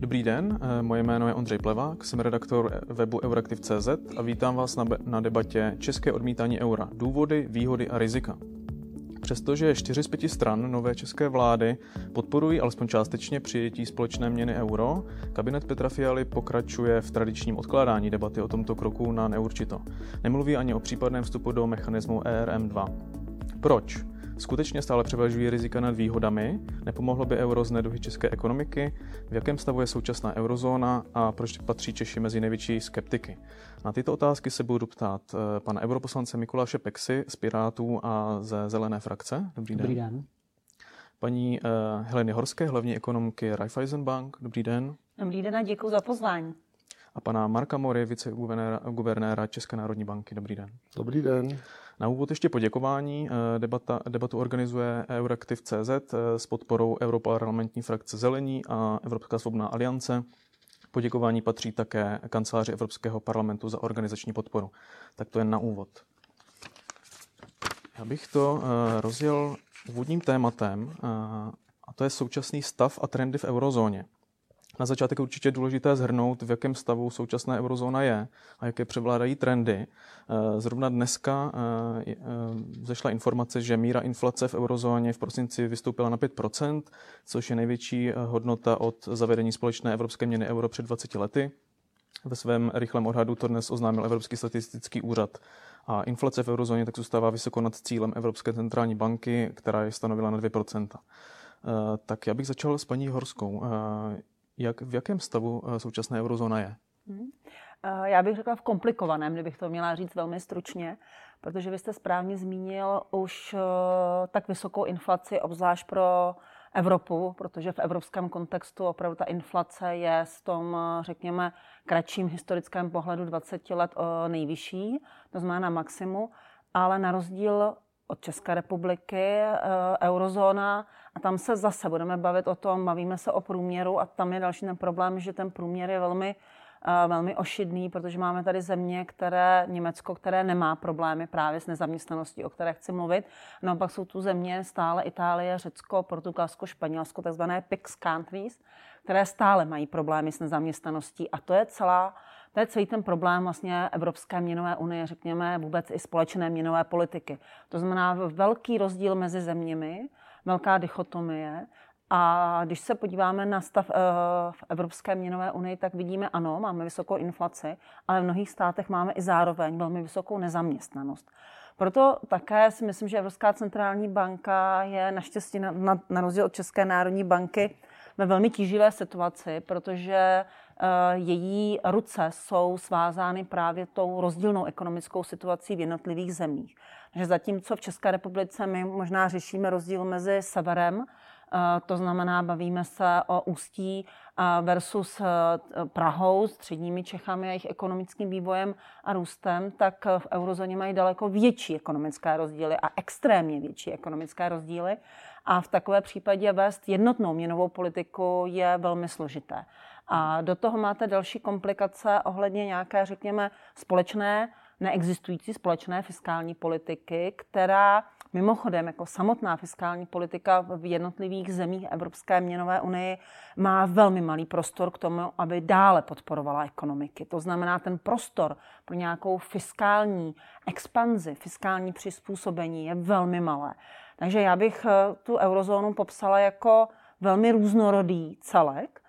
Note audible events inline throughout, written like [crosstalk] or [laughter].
Dobrý den, eh, moje jméno je Ondřej Plevák, jsem redaktor webu Euraktiv.cz a vítám vás na, na debatě České odmítání eura. Důvody, výhody a rizika. Přestože čtyři z pěti stran nové české vlády podporují alespoň částečně přijetí společné měny euro, kabinet Petra Fialy pokračuje v tradičním odkládání debaty o tomto kroku na neurčito. Nemluví ani o případném vstupu do mechanismu ERM2. Proč? Skutečně stále převažují rizika nad výhodami? Nepomohlo by euro z neduhy české ekonomiky? V jakém stavu je současná eurozóna a proč patří Češi mezi největší skeptiky? Na tyto otázky se budu ptát eh, pana europoslance Mikuláše Pexy z Pirátů a ze Zelené frakce. Dobrý den. Dobrý den. Paní uh, Heleny Horské, hlavní ekonomky Raiffeisenbank. Dobrý den. Dobrý den a děkuji za pozvání. A pana Marka Mory, viceguvernéra České národní banky. Dobrý den. Dobrý den. Na úvod ještě poděkování. Eh, debata, debatu organizuje Euraktiv.cz eh, s podporou Europarlamentní frakce Zelení a Evropská svobodná aliance. Poděkování patří také kanceláři Evropského parlamentu za organizační podporu. Tak to je na úvod. Já bych to eh, rozjel úvodním tématem, a to je současný stav a trendy v eurozóně. Na začátek určitě důležité zhrnout, v jakém stavu současná eurozóna je a jaké převládají trendy. Eh, zrovna dneska eh, eh, zešla informace, že míra inflace v eurozóně v prosinci vystoupila na 5%, což je největší hodnota od zavedení společné evropské měny euro před 20 lety. Ve svém rychlém odhadu to dnes oznámil Evropský statistický úřad. A inflace v eurozóně tak zůstává vysoko nad cílem Evropské centrální banky, která je stanovila na 2%. Tak já bych začal s paní Horskou. Jak, v jakém stavu eh, současná eurozóna je? Hmm. Já bych řekla v komplikovaném, kdybych to měla říct velmi stručně, protože vy jste správně zmínil už eh, tak vysokou inflaci, obzvlášť pro Evropu, protože v evropském kontextu opravdu ta inflace je s tom, řekněme, kratším historickém pohledu 20 let nejvyšší, to znamená na maximu, ale na rozdíl od České republiky, eurozóna a tam se zase budeme bavit o tom, bavíme se o průměru a tam je další ten problém, že ten průměr je velmi, uh, velmi ošidný, protože máme tady země, které, Německo, které nemá problémy právě s nezaměstnaností, o které chci mluvit. No pak jsou tu země stále Itálie, Řecko, Portugalsko, Španělsko, takzvané PIX countries, které stále mají problémy s nezaměstnaností a to je celá to je celý ten problém vlastně Evropské měnové unie, řekněme vůbec i společné měnové politiky. To znamená velký rozdíl mezi zeměmi, velká dichotomie. A když se podíváme na stav eh, v Evropské měnové unii, tak vidíme, ano, máme vysokou inflaci, ale v mnohých státech máme i zároveň velmi vysokou nezaměstnanost. Proto také si myslím, že Evropská centrální banka je naštěstí na, na, na rozdíl od České národní banky ve velmi tíživé situaci, protože její ruce jsou svázány právě tou rozdílnou ekonomickou situací v jednotlivých zemích že zatímco v České republice my možná řešíme rozdíl mezi severem, eh, to znamená, bavíme se o Ústí eh, versus eh, Prahou, středními Čechami a jejich ekonomickým vývojem a růstem, tak v eurozóně mají daleko větší ekonomické rozdíly a extrémně větší ekonomické rozdíly. A v takové případě vést jednotnou měnovou politiku je velmi složité. A do toho máte další komplikace ohledně nějaké, řekněme, společné neexistující společné fiskální politiky, která mimochodem jako samotná fiskální politika v jednotlivých zemích Evropské měnové unie má velmi malý prostor k tomu, aby dále podporovala ekonomiky. To znamená, ten prostor pro nějakou fiskální expanzi, fiskální přizpůsobení je velmi malé. Takže já bych eh, tu eurozónu popsala jako velmi různorodý celek,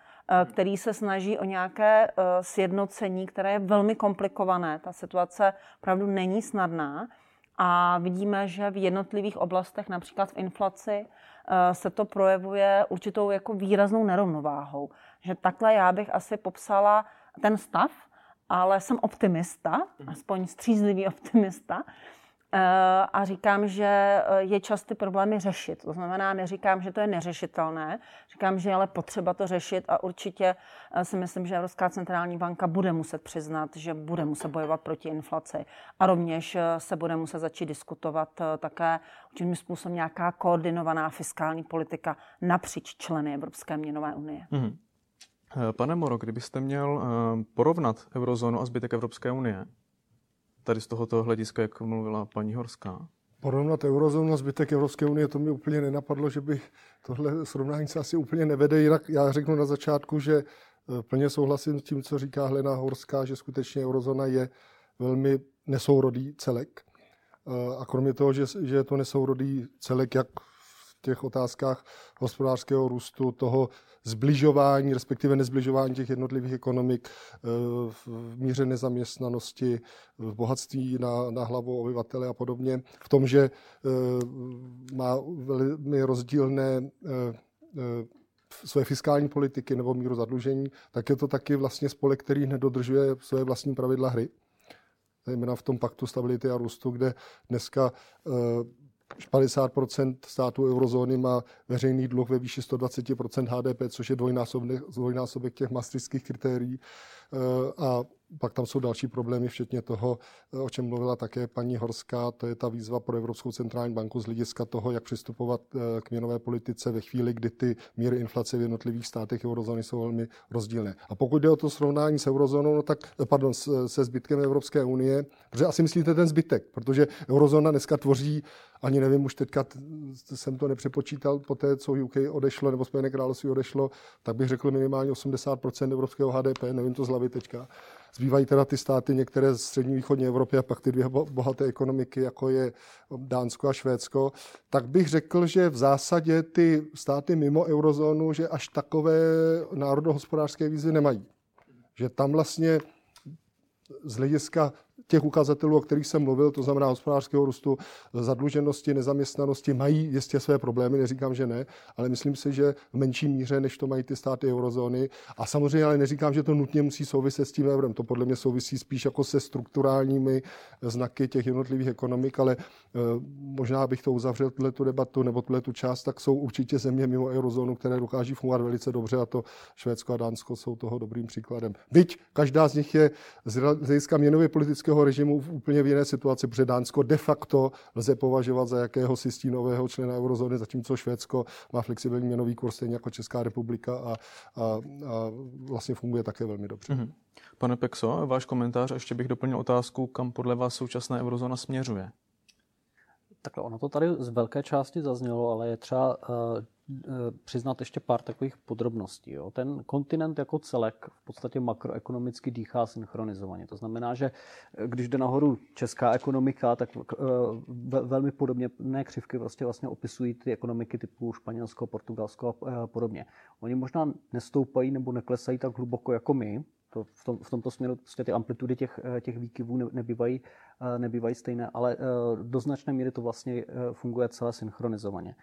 který se snaží o nějaké eh, sjednocení, které je velmi komplikované. Ta situace opravdu není snadná. A vidíme, že v jednotlivých oblastech, například v inflaci, eh, se to projevuje určitou jako výraznou nerovnováhou. Že takhle já bych asi popsala ten stav, ale jsem optimista, mhm. aspoň střízlivý [laughs] optimista, Eh, a říkám, že eh, je čas ty problémy řešit. To znamená, neříkám, že to je neřešitelné, říkám, že je ale potřeba to řešit a určitě eh, si myslím, že Evropská centrální banka bude muset přiznat, že bude muset bojovat proti inflaci a rovněž se bude muset začít diskutovat také určitým způsobem nějaká koordinovaná fiskální politika napříč členy Evropské měnové unie. Mm-hmm. Pane Moro, kdybyste měl porovnat eurozónu a zbytek Evropské unie, tady z tohoto hlediska, jak mluvila paní Horská? Porovnat eurozónu a zbytek Evropské unie, to mi úplně nenapadlo, že by tohle srovnání se asi úplně nevede. Jinak já řeknu na začátku, že plně souhlasím s tím, co říká Helena Horská, že skutečně eurozóna je velmi nesourodý celek. A kromě toho, že, že je to nesourodý celek, jak v těch otázkách hospodářského růstu, toho zbližování, respektive nezbližování těch jednotlivých ekonomik eh, v míře nezaměstnanosti, v bohatství na, na hlavu obyvatele a podobně. V tom, že eh, má velmi rozdílné eh, své fiskální politiky nebo míru zadlužení, tak je to taky vlastně spolek, který nedodržuje své vlastní pravidla hry. Zejména v tom paktu stability a růstu, kde dneska 50% států eurozóny má veřejný dluh ve výši 120% HDP, což je dvojnásobek, dvojnásobek těch maastrichtských kritérií. Eh, a pak tam jsou další problémy, včetně toho, eh, o čem mluvila také paní Horská, to je ta výzva pro Evropskou centrální banku z hlediska toho, jak přistupovat eh, k měnové politice ve chvíli, kdy ty míry inflace v jednotlivých státech eurozóny jsou velmi rozdílné. A pokud jde o to srovnání s eurozónou, no tak, pardon, se zbytkem Evropské unie, protože asi myslíte ten zbytek, protože eurozóna dneska tvoří ani nevím, už teďka jsem to nepřepočítal po té, co UK odešlo, nebo Spojené království odešlo, tak bych řekl minimálně 80% evropského HDP, nevím to z hlavy teďka. Zbývají teda ty státy, některé z střední východní Evropy a pak ty dvě bohaté ekonomiky, jako je Dánsko a Švédsko, tak bych řekl, že v zásadě ty státy mimo eurozónu, že až takové národohospodářské výzvy nemají. Že tam vlastně z hlediska těch ukazatelů, o kterých jsem mluvil, to znamená hospodářského růstu, zadluženosti, nezaměstnanosti, mají jistě své problémy, neříkám, že ne, ale myslím si, že v menší míře, než to mají ty státy eurozóny. A samozřejmě ale neříkám, že to nutně musí souviset s tím eurem. To podle mě souvisí spíš jako se strukturálními znaky těch jednotlivých ekonomik, ale eh, možná bych to uzavřel, tuhle tu debatu nebo tuhle tu část, tak jsou určitě země mimo eurozónu, které dokáží fungovat velice dobře a to Švédsko a Dánsko jsou toho dobrým příkladem. Byť každá z nich je z hlediska měnově politického stínového režimu v úplně v jiné situaci, protože Dánsko de facto lze považovat za jakéhosi stínového člena eurozóny, zatímco Švédsko má flexibilní měnový kurz stejně jako Česká republika a, a, a vlastně funguje také velmi dobře. Mm-hmm. Pane Pexo, váš komentář, ještě bych doplnil otázku, kam podle vás současná eurozóna směřuje? Takhle, ono to tady z velké části zaznělo, ale je třeba uh, přiznat ještě pár takových podrobností. Jo. Ten kontinent jako celek v podstatě makroekonomicky dýchá synchronizovaně. To znamená, že eh, když jde nahoru česká ekonomika, tak uh, velmi podobně ne křivky vlastně, vlastně opisují ty ekonomiky typu Španělsko, Portugalsko a podobně. Oni možná nestoupají nebo neklesají tak hluboko jako my, to v, tom, v tomto směru prostě ty amplitudy těch, těch výkyvů nebývají, nebývají stejné, ale do značné míry to vlastně funguje celé synchronizovaně.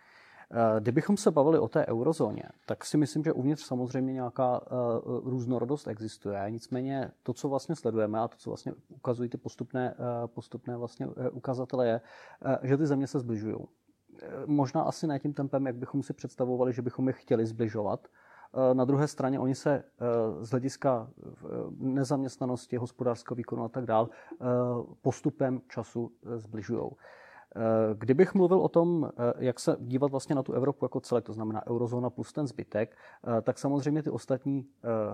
Kdybychom se bavili o té eurozóně, tak si myslím, že uvnitř samozřejmě nějaká různorodost existuje. Nicméně to, co vlastně sledujeme a to, co vlastně ukazují ty postupné, postupné vlastně ukazatele, je, že ty země se zbližují. Možná asi ne tím tempem, jak bychom si představovali, že bychom je chtěli zbližovat, na druhé straně oni se eh, z hlediska eh, nezaměstnanosti, hospodářského výkonu a tak dál eh, postupem času zbližují. Eh, kdybych mluvil o tom, eh, jak se dívat vlastně na tu Evropu jako celek, to znamená eurozóna plus ten zbytek, eh, tak samozřejmě ty ostatní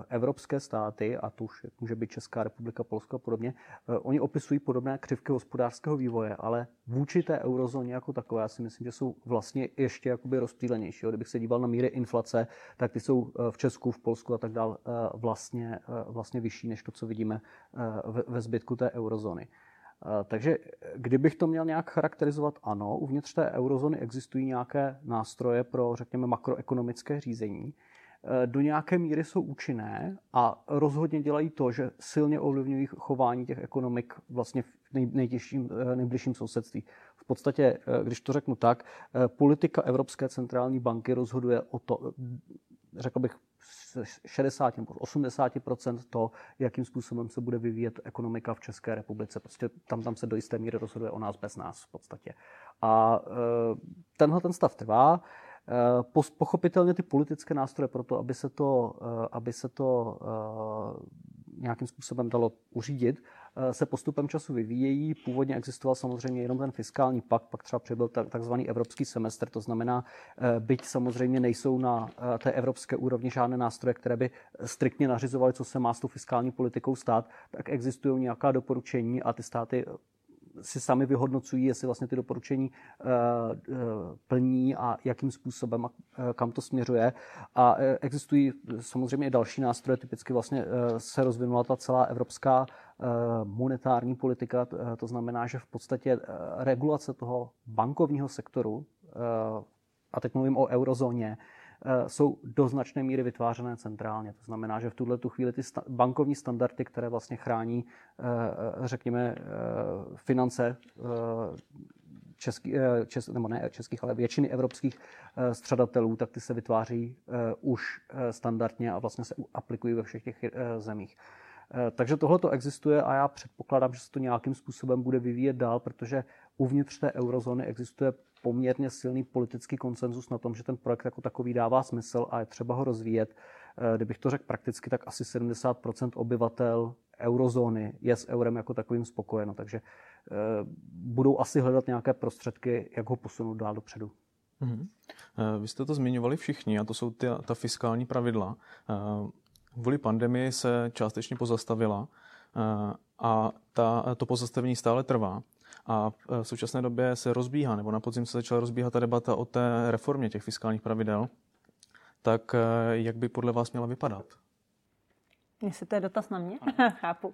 evropské státy, a to už může být Česká republika, Polsko a podobně, oni opisují podobné křivky hospodářského vývoje, ale vůči té eurozóně jako takové, já si myslím, že jsou vlastně ještě jakoby rozptýlenější. Kdybych se díval na míry inflace, tak ty jsou v Česku, v Polsku a tak dál vlastně, vlastně vyšší než to, co vidíme ve zbytku té eurozóny. Eh, takže kdybych to měl nějak charakterizovat, ano, uvnitř té eurozóny existují nějaké nástroje pro, řekněme, makroekonomické řízení. Eh, do nějaké míry jsou účinné a rozhodně dělají to, že silně ovlivňují chování těch ekonomik vlastně v nejtěžším, eh, nejbližším sousedství. V podstatě, když to řeknu tak, politika Evropské centrální banky rozhoduje o to, řekl bych, 60 nebo 80% to, jakým způsobem se bude vyvíjet ekonomika v České republice. Prostě tam, tam se do jisté míry rozhoduje o nás bez nás v podstatě. A e, tenhle ten stav trvá. E, pochopitelně ty politické nástroje pro to, aby se to, e, aby se to nějakým způsobem dalo uřídit, Eh, se postupem času vyvíjejí. Původně existoval samozřejmě jenom ten fiskální pakt, pak třeba přibyl takzvaný evropský semestr, to znamená, eh, byť samozřejmě nejsou na eh, té evropské úrovni žádné nástroje, které by striktně nařizovaly, co se má s tou fiskální politikou stát, tak existují nějaká doporučení a ty státy si sami vyhodnocují, jestli vlastně ty doporučení plní a jakým způsobem a kam to směřuje. A existují samozřejmě i další nástroje, typicky vlastně se rozvinula ta celá evropská monetární politika, to znamená, že v podstatě regulace toho bankovního sektoru, a teď mluvím o eurozóně, Eh, jsou do značné míry vytvářené centrálně. To znamená, že v tuhle tu chvíli ty bankovní standardy, které vlastně chrání, eh, eh, řekněme, finance český, čes, nebo ne českých, ale většiny evropských středatelů, tak ty se vytváří už standardně a vlastně se aplikují ve všech těch zemích. Takže tohle to existuje a já předpokládám, že se to nějakým způsobem bude vyvíjet dál, protože uvnitř té eurozóny existuje poměrně silný politický konsenzus na tom, že ten projekt jako takový dává smysl a je třeba ho rozvíjet. Eh, kdybych to řekl prakticky, tak asi 70% obyvatel eurozóny je s eurem jako takovým spokojeno, takže eh, budou asi hledat nějaké prostředky, jak ho posunout dál dopředu. Mm-hmm. Vy jste to zmiňovali všichni, a to jsou ty, ta fiskální pravidla. Kvůli pandemii se částečně pozastavila a ta, to pozastavení stále trvá. A v současné době se rozbíhá, nebo na podzim se začala rozbíhat ta debata o té reformě těch fiskálních pravidel. Tak eh, jak by podle vás měla vypadat? Jestli to je dotaz na mě, [laughs] chápu.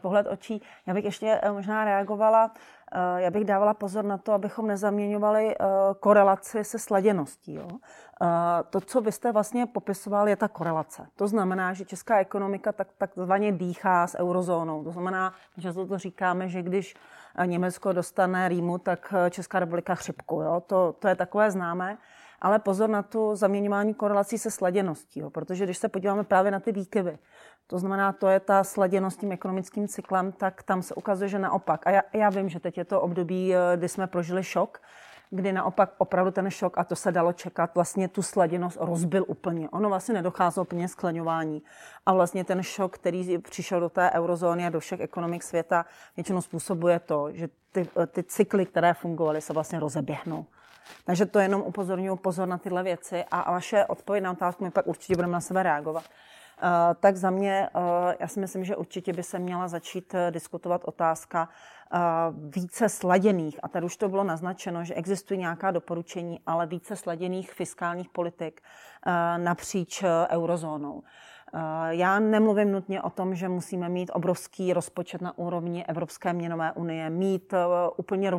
Pohled očí. Já bych ještě eh, možná reagovala, eh, já bych dávala pozor na to, abychom nezaměňovali korelaci se sladěností. Jo? To, co vy jste vlastně popisoval, je ta korelace. To znamená, že česká ekonomika tak, takzvaně dýchá s eurozónou. To znamená, že to říkáme, že když Německo dostane rýmu, tak eh, Česká republika chřipku. Jo? To, to je takové známé. Ale pozor na tu zaměňování korelací se sladěností, jo? protože když se podíváme právě na ty výkyvy, to znamená, to je ta sladěnost tím ekonomickým cyklem, tak tam se ukazuje, že naopak. A já, já vím, že teď je to období, eh, kdy jsme prožili šok, kdy naopak opravdu ten šok, a to se dalo čekat, vlastně tu sladěnost rozbil úplně. Ono vlastně nedocházelo úplně skleňování. A vlastně ten šok, který přišel do té eurozóny a do všech ekonomik světa, většinou způsobuje to, že ty, ty cykly, které fungovaly, se vlastně rozeběhnou. Takže to jenom upozorňuji pozor na tyhle věci a vaše odpověď na otázku, my pak určitě budeme na sebe reagovat. Uh, tak za mě, uh, já si myslím, že určitě by se měla začít uh, diskutovat otázka více sladěných, a tady už to bylo naznačeno, že existují nějaká doporučení, ale více sladěných fiskálních politik napříč eurozónou. Já nemluvím nutně o tom, že musíme mít obrovský rozpočet na úrovni Evropské měnové unie, mít úplně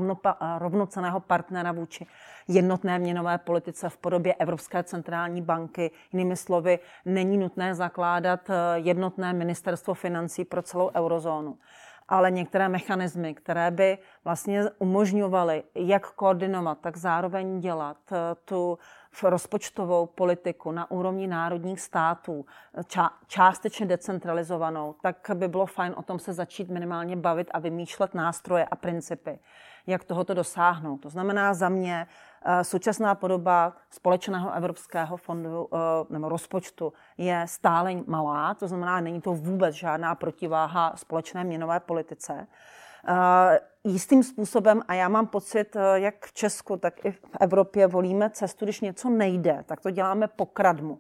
rovnoceného partnera vůči jednotné měnové politice v podobě Evropské centrální banky. Jinými slovy, není nutné zakládat jednotné ministerstvo financí pro celou eurozónu ale některé mechanismy, které by vlastně umožňovaly jak koordinovat, tak zároveň dělat eh, tu rozpočtovou politiku na úrovni národních států, ča- částečně decentralizovanou, tak by bylo fajn o tom se začít minimálně bavit a vymýšlet nástroje a principy, jak tohoto dosáhnout. To znamená za mě Eh, současná podoba společného evropského fondu eh, nebo rozpočtu je stále malá, to znamená, není to vůbec žádná protiváha společné měnové politice. Eh, jistým způsobem, a já mám pocit, jak v Česku, tak i v Evropě volíme cestu, když něco nejde, tak to děláme pokradmu.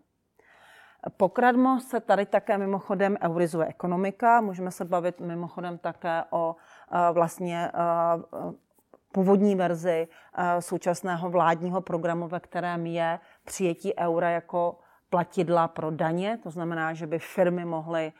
Pokradmo se tady také mimochodem eurizuje ekonomika. Můžeme se bavit mimochodem také o vlastně původní verzi eh, současného vládního programu, ve kterém je přijetí eura jako platidla pro daně, to znamená, že by firmy mohly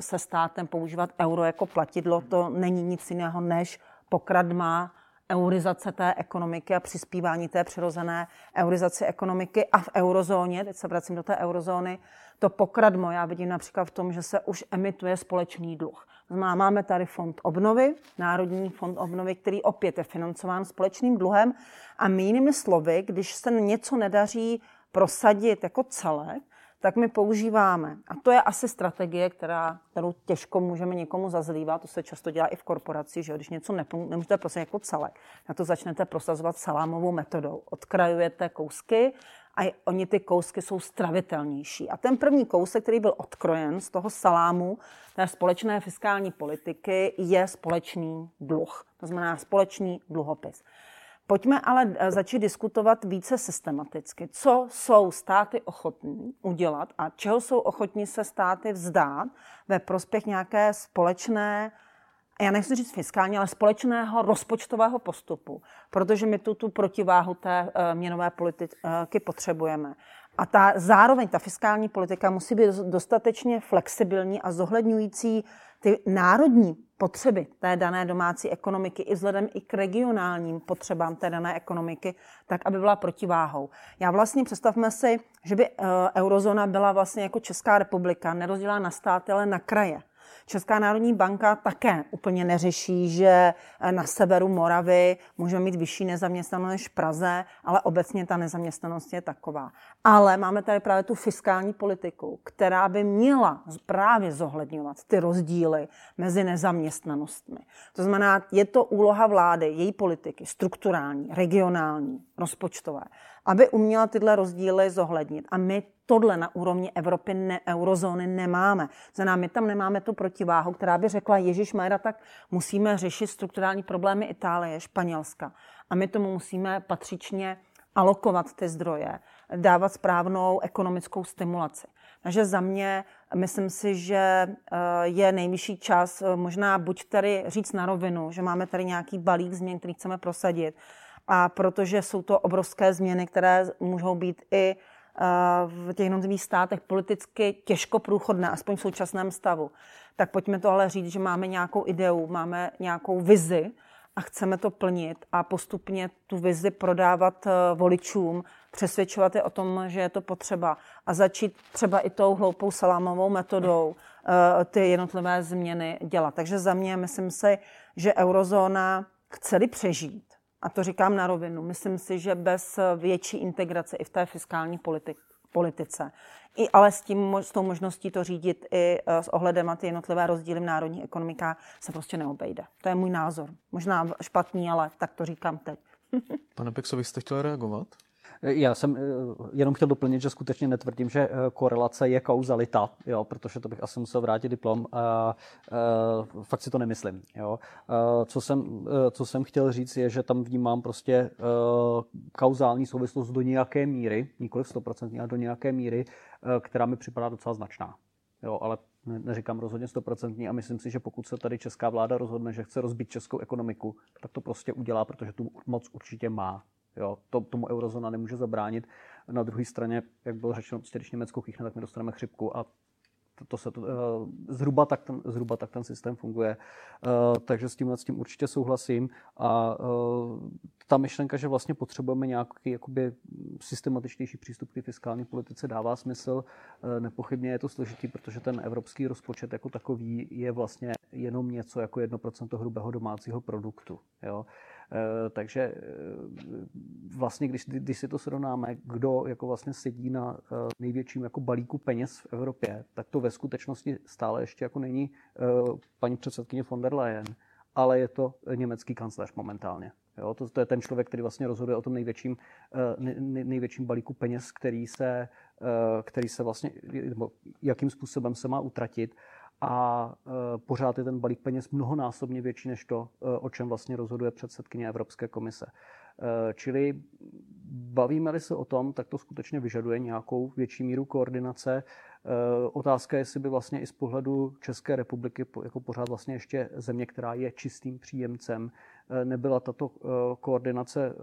se státem používat euro jako platidlo. To není nic jiného než pokradma eurizace té ekonomiky a přispívání té přirozené eurizaci ekonomiky a v eurozóně, teď se vracím do té eurozóny, to pokradmo já vidím například v tom, že se už emituje společný dluh. Máme tady fond obnovy, Národní fond obnovy, který opět je financován společným dluhem. A jinými slovy, když se něco nedaří prosadit jako celek, tak my používáme. A to je asi strategie, která, kterou těžko můžeme někomu zazlívat. To se často dělá i v korporaci, že když něco nemůžete prosadit jako celek, tak to začnete prosazovat salámovou metodou. Odkrajujete kousky a oni ty kousky jsou stravitelnější. A ten první kousek, který byl odkrojen z toho salámu té společné fiskální politiky, je společný dluh. To znamená společný dluhopis. Pojďme ale eh, začít diskutovat více systematicky. Co jsou státy ochotní udělat a čeho jsou ochotní se státy vzdát ve prospěch nějaké společné já nechci říct fiskálně, ale společného rozpočtového postupu, protože my tu, tu protiváhu té uh, měnové politiky potřebujeme. A ta, zároveň ta fiskální politika musí být dostatečně flexibilní a zohledňující ty národní potřeby té dané domácí ekonomiky i vzhledem i k regionálním potřebám té dané ekonomiky, tak aby byla protiváhou. Já vlastně představme si, že by eh, eurozóna byla vlastně jako Česká republika, nerozdělá na státy, ale na kraje. Česká národní banka také úplně neřeší, že na severu Moravy můžeme mít vyšší nezaměstnanost než v Praze, ale obecně ta nezaměstnanost je taková. Ale máme tady právě tu fiskální politiku, která by měla právě zohledňovat ty rozdíly mezi nezaměstnanostmi. To znamená, je to úloha vlády, její politiky, strukturální, regionální, rozpočtové, aby uměla tyhle rozdíly zohlednit. A my tohle na úrovni Evropy, ne, eurozóny nemáme. Za námi tam nemáme tu protiváhu, která by řekla, Ježíš Majra, tak musíme řešit strukturální problémy Itálie, Španělska. A my tomu musíme patřičně alokovat ty zdroje, dávat správnou ekonomickou stimulaci. Takže za mě myslím si, že eh, je nejvyšší čas eh, možná buď tady říct na rovinu, že máme tady nějaký balík změn, který chceme prosadit, a protože jsou to obrovské změny, které můžou být i eh, v těch jednotlivých státech politicky těžko průchodné, aspoň v současném stavu, tak pojďme to ale říct, že máme nějakou ideu, máme nějakou vizi a chceme to plnit a postupně tu vizi prodávat eh, voličům, přesvědčovat je o tom, že je to potřeba a začít třeba i tou hloupou salámovou metodou eh, ty jednotlivé změny dělat. Takže za mě myslím si, že eurozóna chce přežít, a to říkám na rovinu, myslím si, že bez větší integrace i v té fiskální politik, politice, i ale s, tím, s tou možností to řídit i eh, s ohledem na ty jednotlivé rozdíly v národních ekonomikách se prostě neobejde. To je můj názor. Možná špatný, ale tak to říkám teď. [laughs] Pane Pexo, vy jste chtěl reagovat? Já jsem eh, jenom chtěl doplnit, že skutečně netvrdím, že eh, korelace je kauzalita, jo, protože to bych asi musel vrátit diplom. A, a, fakt si to nemyslím. Jo. A, co, jsem, eh, co jsem chtěl říct, je, že tam vnímám prostě kauzální souvislost do nějaké míry, nikoli 100%, ale do nějaké míry, která mi připadá docela značná. Jo, ale neříkám rozhodně 100% a myslím si, že pokud se tady česká vláda rozhodne, že chce rozbít českou ekonomiku, tak to prostě udělá, protože tu moc určitě má. Jo, to, tomu eurozóna nemůže zabránit. Na druhé straně, jak bylo řečeno, když Německo chýchne, tak my dostaneme chřipku a to, to se to, uh, zhruba, tak ten, zhruba tak ten systém funguje. Uh, takže s tímhle s tím určitě souhlasím. A uh, ta myšlenka, že vlastně potřebujeme nějaký jakoby, systematičtější přístup k fiskální politice, dává smysl. Nepochybně je to složitý, protože ten evropský rozpočet jako takový je vlastně jenom něco jako 1% hrubého domácího produktu. Jo? Eh, takže eh, vlastně, když, když si to srovnáme, kdo jako vlastně sedí na eh, největším jako balíku peněz v Evropě, tak to ve skutečnosti stále ještě jako není paní předsedkyně von der Leyen, ale je to německý kancléř momentálně. Jo, to, to je ten člověk, který vlastně rozhoduje o tom největším, nej, největším balíku peněz, který se, který se vlastně, jakým způsobem se má utratit a e, pořád je ten balík peněz mnohonásobně větší než to, e, o čem vlastně rozhoduje předsedkyně Evropské komise. E, čili bavíme-li se o tom, tak to skutečně vyžaduje nějakou větší míru koordinace. Otázka je, jestli by vlastně i z pohledu České republiky, jako pořád vlastně ještě země, která je čistým příjemcem, nebyla tato koordinace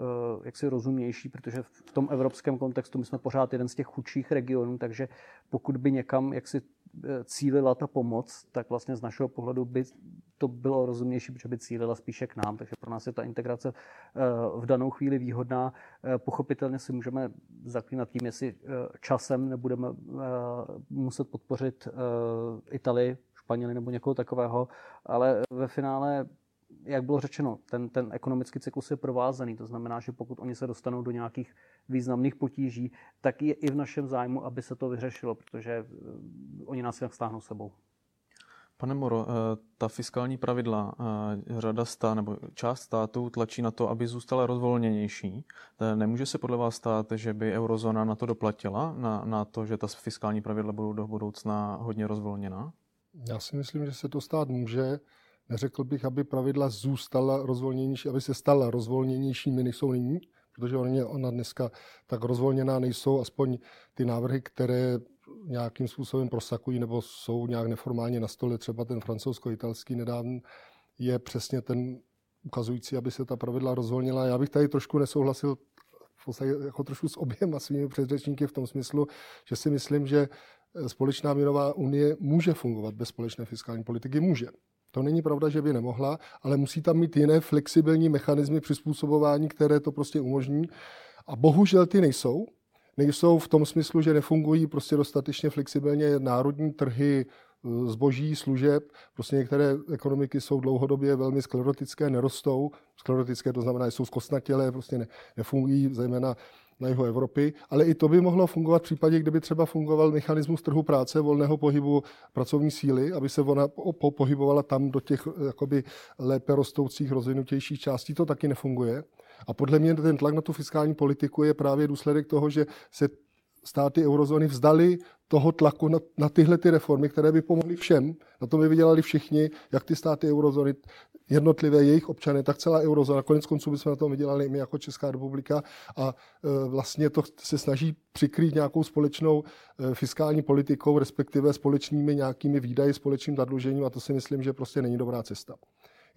jaksi rozumnější, protože v tom evropském kontextu my jsme pořád jeden z těch chudších regionů, takže pokud by někam jaksi cílila ta pomoc, tak vlastně z našeho pohledu by to bylo rozumnější, protože by cílila spíše k nám. Takže pro nás je ta integrace eh, v danou chvíli výhodná. Eh, pochopitelně si můžeme zaklínat tím, jestli eh, časem nebudeme muset podpořit Italii, Španěli nebo někoho takového, ale ve finále jak bylo řečeno, ten, ten ekonomický cyklus je provázaný. To znamená, že pokud oni se dostanou do nějakých významných potíží, tak je i v našem zájmu, aby se to vyřešilo, protože eh, oni nás jinak stáhnou sebou. Pane Moro, eh, ta fiskální pravidla, eh, řada stát nebo část států tlačí na to, aby zůstala rozvolněnější. Nemůže se podle vás stát, že by eurozóna na to doplatila, na, na to, že ta fiskální pravidla budou do budoucna hodně rozvolněná? Já si myslím, že se to stát může. Neřekl bych, aby pravidla zůstala rozvolněnější, aby se stala rozvolněnějšími, než jsou nyní, protože ona dneska tak rozvolněná nejsou, aspoň ty návrhy, které nějakým způsobem prosakují nebo jsou nějak neformálně na stole, třeba ten francouzsko-italský nedávný, je přesně ten ukazující, aby se ta pravidla rozvolnila. Já bych tady trošku nesouhlasil v podstatě jako trošku s oběma svými předřečníky v tom smyslu, že si myslím, že společná měnová unie může fungovat bez společné fiskální politiky. Může. To není pravda, že by nemohla, ale musí tam mít jiné flexibilní mechanismy přizpůsobování, které to prostě umožní. A bohužel ty nejsou. Nejsou v tom smyslu, že nefungují prostě dostatečně flexibilně národní trhy eh, zboží, služeb. Prostě některé ekonomiky jsou dlouhodobě velmi sklerotické, nerostou. Sklerotické to znamená, že jsou zkostnatělé, prostě ne, nefungují, zejména na jihu Evropy, ale i to by mohlo fungovat v případě, kdyby třeba fungoval mechanismus trhu práce, volného pohybu pracovní síly, aby se ona po, pohybovala tam do těch jakoby lépe rostoucích, rozvinutějších částí. To taky nefunguje. A podle mě ten tlak na tu fiskální politiku je právě důsledek toho, že se státy eurozóny vzdali toho tlaku na, na tyhle ty reformy, které by pomohly všem. Na to by vydělali všichni, jak ty státy eurozóny, jednotlivé jejich občany, tak celá eurozóna. Konec konců bychom na tom vydělali my jako Česká republika a e, vlastně to se snaží přikrýt nějakou společnou e, fiskální politikou, respektive společnými nějakými výdaji, společným zadlužením a to si myslím, že prostě není dobrá cesta.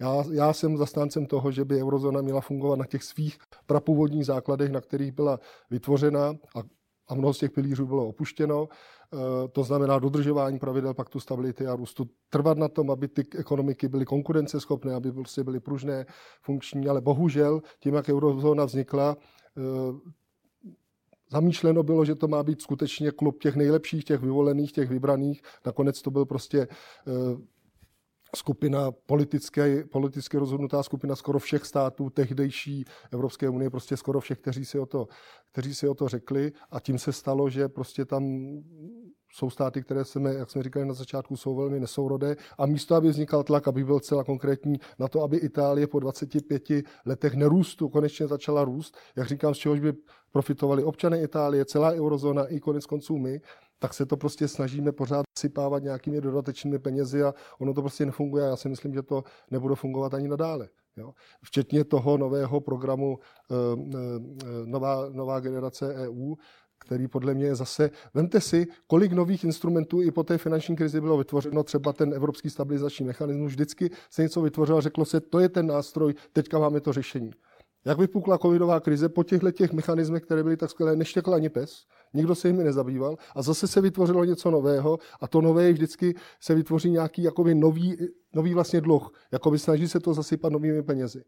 Já, já jsem zastáncem toho, že by eurozóna měla fungovat na těch svých prapůvodních základech, na kterých byla vytvořena a a mnoho z těch pilířů bylo opuštěno. Eh, to znamená dodržování pravidel paktu stability a růstu. Trvat na tom, aby ty ekonomiky byly konkurenceschopné, aby prostě byly pružné, funkční, ale bohužel tím, jak eurozóna vznikla, eh, zamýšleno bylo, že to má být skutečně klub těch nejlepších, těch vyvolených, těch vybraných. Nakonec to byl prostě eh, skupina politické, politicky rozhodnutá skupina skoro všech států tehdejší Evropské unie, prostě skoro všech, kteří si o to, kteří si o to řekli. A tím se stalo, že prostě tam jsou státy, které jsme, jak jsme říkali na začátku, jsou velmi nesourodé. A místo, aby vznikal tlak, aby byl celá konkrétní, na to, aby Itálie po 25 letech nerůstu konečně začala růst, jak říkám, z čehož by profitovali občané Itálie, celá eurozóna i konec konců my, tak se to prostě snažíme pořád sypávat nějakými dodatečnými penězi a ono to prostě nefunguje. Já si myslím, že to nebude fungovat ani nadále. Jo. Včetně toho nového programu eh, eh, nová, nová generace EU, který podle mě je zase, vemte si, kolik nových instrumentů i po té finanční krizi bylo vytvořeno, třeba ten evropský stabilizační mechanismus, vždycky se něco vytvořilo a řeklo se, to je ten nástroj, teďka máme to řešení. Jak vypukla covidová krize, po těchto těch mechanismech, které byly tak skvělé, neštěkl ani pes, nikdo se jimi nezabýval a zase se vytvořilo něco nového a to nové je vždycky se vytvoří nějaký jakoby nový, nový vlastně dluh, jakoby snaží se to zasypat novými penězi.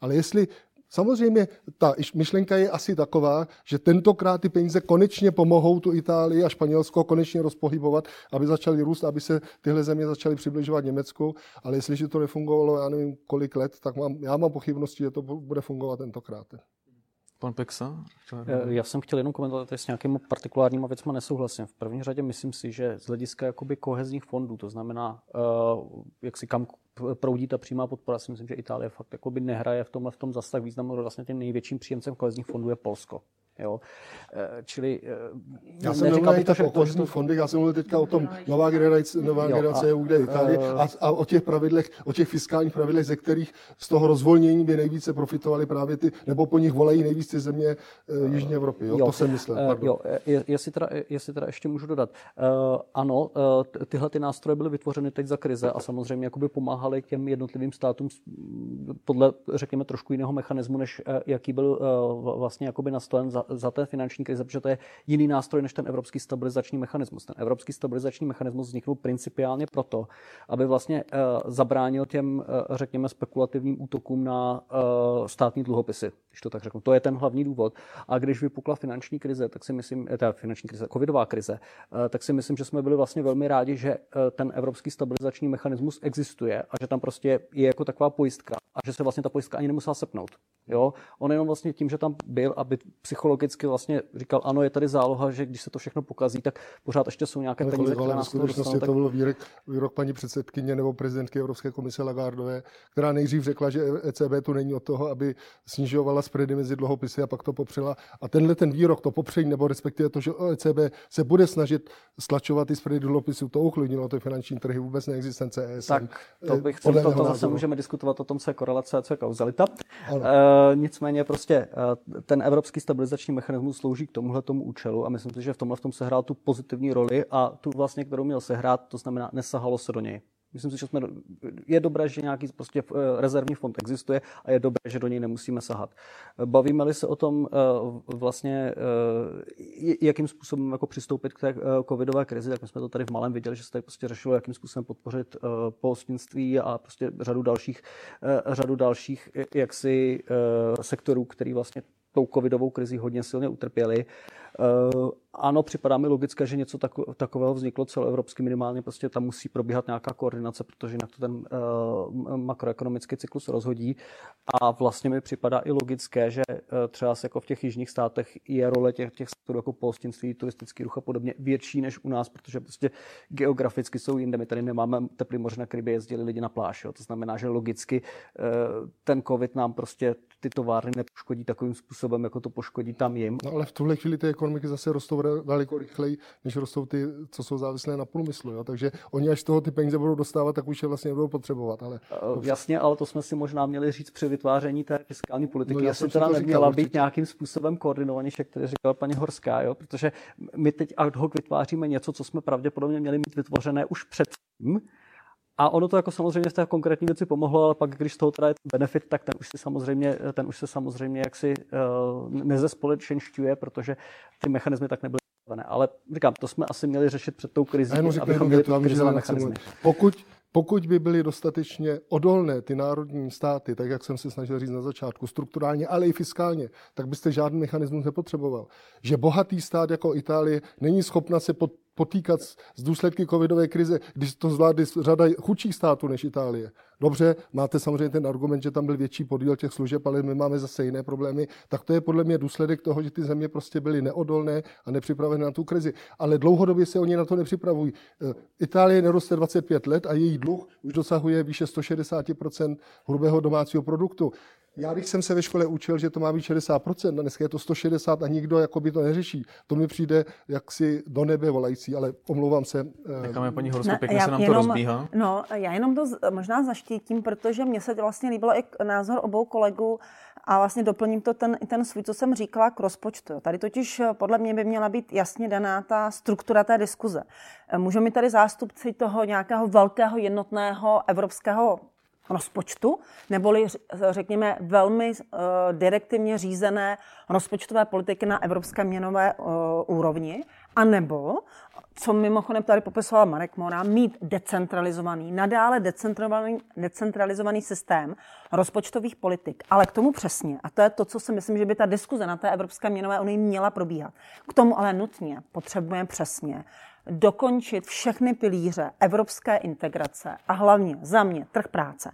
Ale jestli Samozřejmě ta myšlenka je asi taková, že tentokrát ty peníze konečně pomohou tu Itálii a Španělsko konečně rozpohybovat, aby začaly růst, aby se tyhle země začaly přibližovat Německu, ale jestliže to nefungovalo, já nevím kolik let, tak mám, já mám pochybnosti, že to bude fungovat tentokrát. Pan Peksa? Já jsem chtěl jenom komentovat s nějakými partikulárníma věcmi nesouhlasím. V první řadě myslím si, že z hlediska jakoby kohezních fondů, to znamená, uh, jak si kam proudí ta přímá podpora, si myslím, že Itálie fakt jakoby nehraje v tomhle v tom zase tak významu. Vlastně tím největším příjemcem kohezních fondů je Polsko. Jo? Eh, čili eh, já jsem neříkal bych to, že to, fondy, já jsem mluvil teďka o tom nová generace, nová jo, generace EU, kde Itálie eh, a, a, o těch pravidlech, o těch fiskálních pravidlech, ze kterých z toho rozvolnění by nejvíce profitovali právě ty, nebo po nich volají nejvíc ty země uh, Jižní Evropy. Jo? jo. To jsem myslel. Pardon. Jo, jestli teda, jestli teda ještě můžu dodat. Uh, ano, uh, tyhle ty nástroje byly vytvořeny teď za krize a samozřejmě jakoby pomáhaly těm jednotlivým státům podle, řekněme, trošku jiného mechanismu, než jaký byl uh, vlastně jakoby nastolen za, za té finanční krize, protože to je jiný nástroj než ten evropský stabilizační mechanismus. Ten evropský stabilizační mechanismus vzniknul principiálně proto, aby vlastně uh, zabránil těm, řekněme, spekulativním útokům na státní dluhopisy, když to tak řeknu. To je ten hlavní důvod. A když vypukla finanční krize, tak si myslím, ta finanční krize, covidová krize, tak si myslím, že jsme byli vlastně velmi rádi, že ten evropský stabilizační mechanismus existuje a že tam prostě je jako taková pojistka a že se vlastně ta pojistka ani nemusela sepnout. Jo? On jenom vlastně tím, že tam byl, aby psychologicky vlastně říkal, ano, je tady záloha, že když se to všechno pokazí, tak pořád ještě jsou nějaké ale peníze, které nás to, to byl výrok, výrok paní předsedkyně nebo prezidentky Evropské komise Lagardové, která nejdřív řekla, že ECB tu není od toho, aby snižovala spready mezi dluhopisy a pak to popřela. A tenhle ten výrok, to popření, nebo respektive to, že ECB se bude snažit stlačovat ty spready dluhopisů, to uchlidnilo ty finanční trhy, vůbec neexistence ESM. Tak to bych to, to, to zase můžeme diskutovat o tom, co je korelace a co je kauzalita. Uh, nicméně prostě uh, ten evropský stabilizační mechanismus slouží k tomuhle tomu účelu a myslím si, že v tomhle v tom sehrál tu pozitivní roli a tu vlastně, kterou měl sehrát, to znamená, nesahalo se do něj. Myslím si, že jsme, je dobré, že nějaký prostě eh, rezervní fond existuje a je dobré, že do něj nemusíme sahat. Bavíme-li se o tom vlastně, jakým způsobem jako přistoupit k té covidové krizi, tak my jsme to tady v malém viděli, že se tady prostě řešilo, jakým způsobem podpořit pohostinství a prostě řadu dalších, řadu dalších jaksi sektorů, který vlastně tou covidovou krizi hodně silně utrpěli. Eh, ano, připadá mi logické, že něco takového vzniklo celoevropsky, minimálně prostě tam musí probíhat nějaká koordinace, protože jinak to ten uh, makroekonomický cyklus rozhodí. A vlastně mi připadá i logické, že uh, třeba jako v těch jižních státech je role těch, těch sektorů jako pohostinství, turistický ruch a podobně větší než u nás, protože prostě geograficky jsou jinde. My tady nemáme teplý moře, na který by jezdili lidi na pláž. Jo. To znamená, že logicky ten covid nám prostě ty továrny nepoškodí takovým způsobem, jako to poškodí tam jim. No ale v tuhle chvíli ty ekonomiky zase rostou daleko rychleji, než rostou ty, co jsou závislé na průmyslu. Jo? Takže oni až z toho ty peníze budou dostávat, tak už je vlastně nebudou potřebovat. Ale... Uh, jasně, ale to jsme si možná měli říct při vytváření té fiskální politiky. No, Jestli teda neměla říkal, být nějakým způsobem koordinovanější, jak tady říkala paní Horská, jo? protože my teď ad hoc vytváříme něco, co jsme pravděpodobně měli mít vytvořené už předtím, a ono to jako samozřejmě v té konkrétní věci pomohlo, ale pak, když z toho teda je ten benefit, tak ten už, si samozřejmě, ten už se samozřejmě jaksi uh, nezespolečenšťuje, protože ty mechanismy tak nebyly ale říkám, to jsme asi měli řešit před tou krizí, abychom měli krizové mechanismy. Pokud pokud by byly dostatečně odolné ty národní státy, tak jak jsem se snažil říct na začátku, strukturálně, ale i fiskálně, tak byste žádný mechanismus nepotřeboval. Že bohatý stát jako Itálie není schopna se potýkat s důsledky covidové krize, když to zvládly řada chudších států než Itálie. Dobře, máte samozřejmě ten argument, že tam byl větší podíl těch služeb, ale my máme zase jiné problémy, tak to je podle mě důsledek toho, že ty země prostě byly neodolné a nepřipravené na tu krizi. Ale dlouhodobě se oni na to nepřipravují. Eh, Itálie neroste 25 let a její dluh už dosahuje výše 160% hrubého domácího produktu. Já když jsem se ve škole učil, že to má být 60%, a dneska je to 160 a nikdo jakoby to neřeší. To mi přijde jaksi do nebe volající, ale omlouvám se. Necháme paní Horsku, pěkně já, se nám jenom, to rozbíhá. No, já jenom to možná zaštítím, protože mně se vlastně líbilo i názor obou kolegů a vlastně doplním to ten, ten svůj, co jsem říkala k rozpočtu. Tady totiž eh, podle mě by měla být jasně daná ta struktura té diskuze. Eh, můžou mi tady zástupci toho nějakého velkého jednotného evropského rozpočtu, neboli řekněme velmi uh, direktivně řízené rozpočtové politiky na evropské měnové uh, úrovni, anebo, co mimochodem tady popisoval Marek Mora, mít decentralizovaný, nadále decentralizovaný, decentralizovaný systém rozpočtových politik. Ale k tomu přesně, a to je to, co si myslím, že by ta diskuze na té Evropské měnové unii měla probíhat. K tomu ale nutně potřebujeme přesně dokončit všechny pilíře evropské integrace a hlavně za mě trh práce,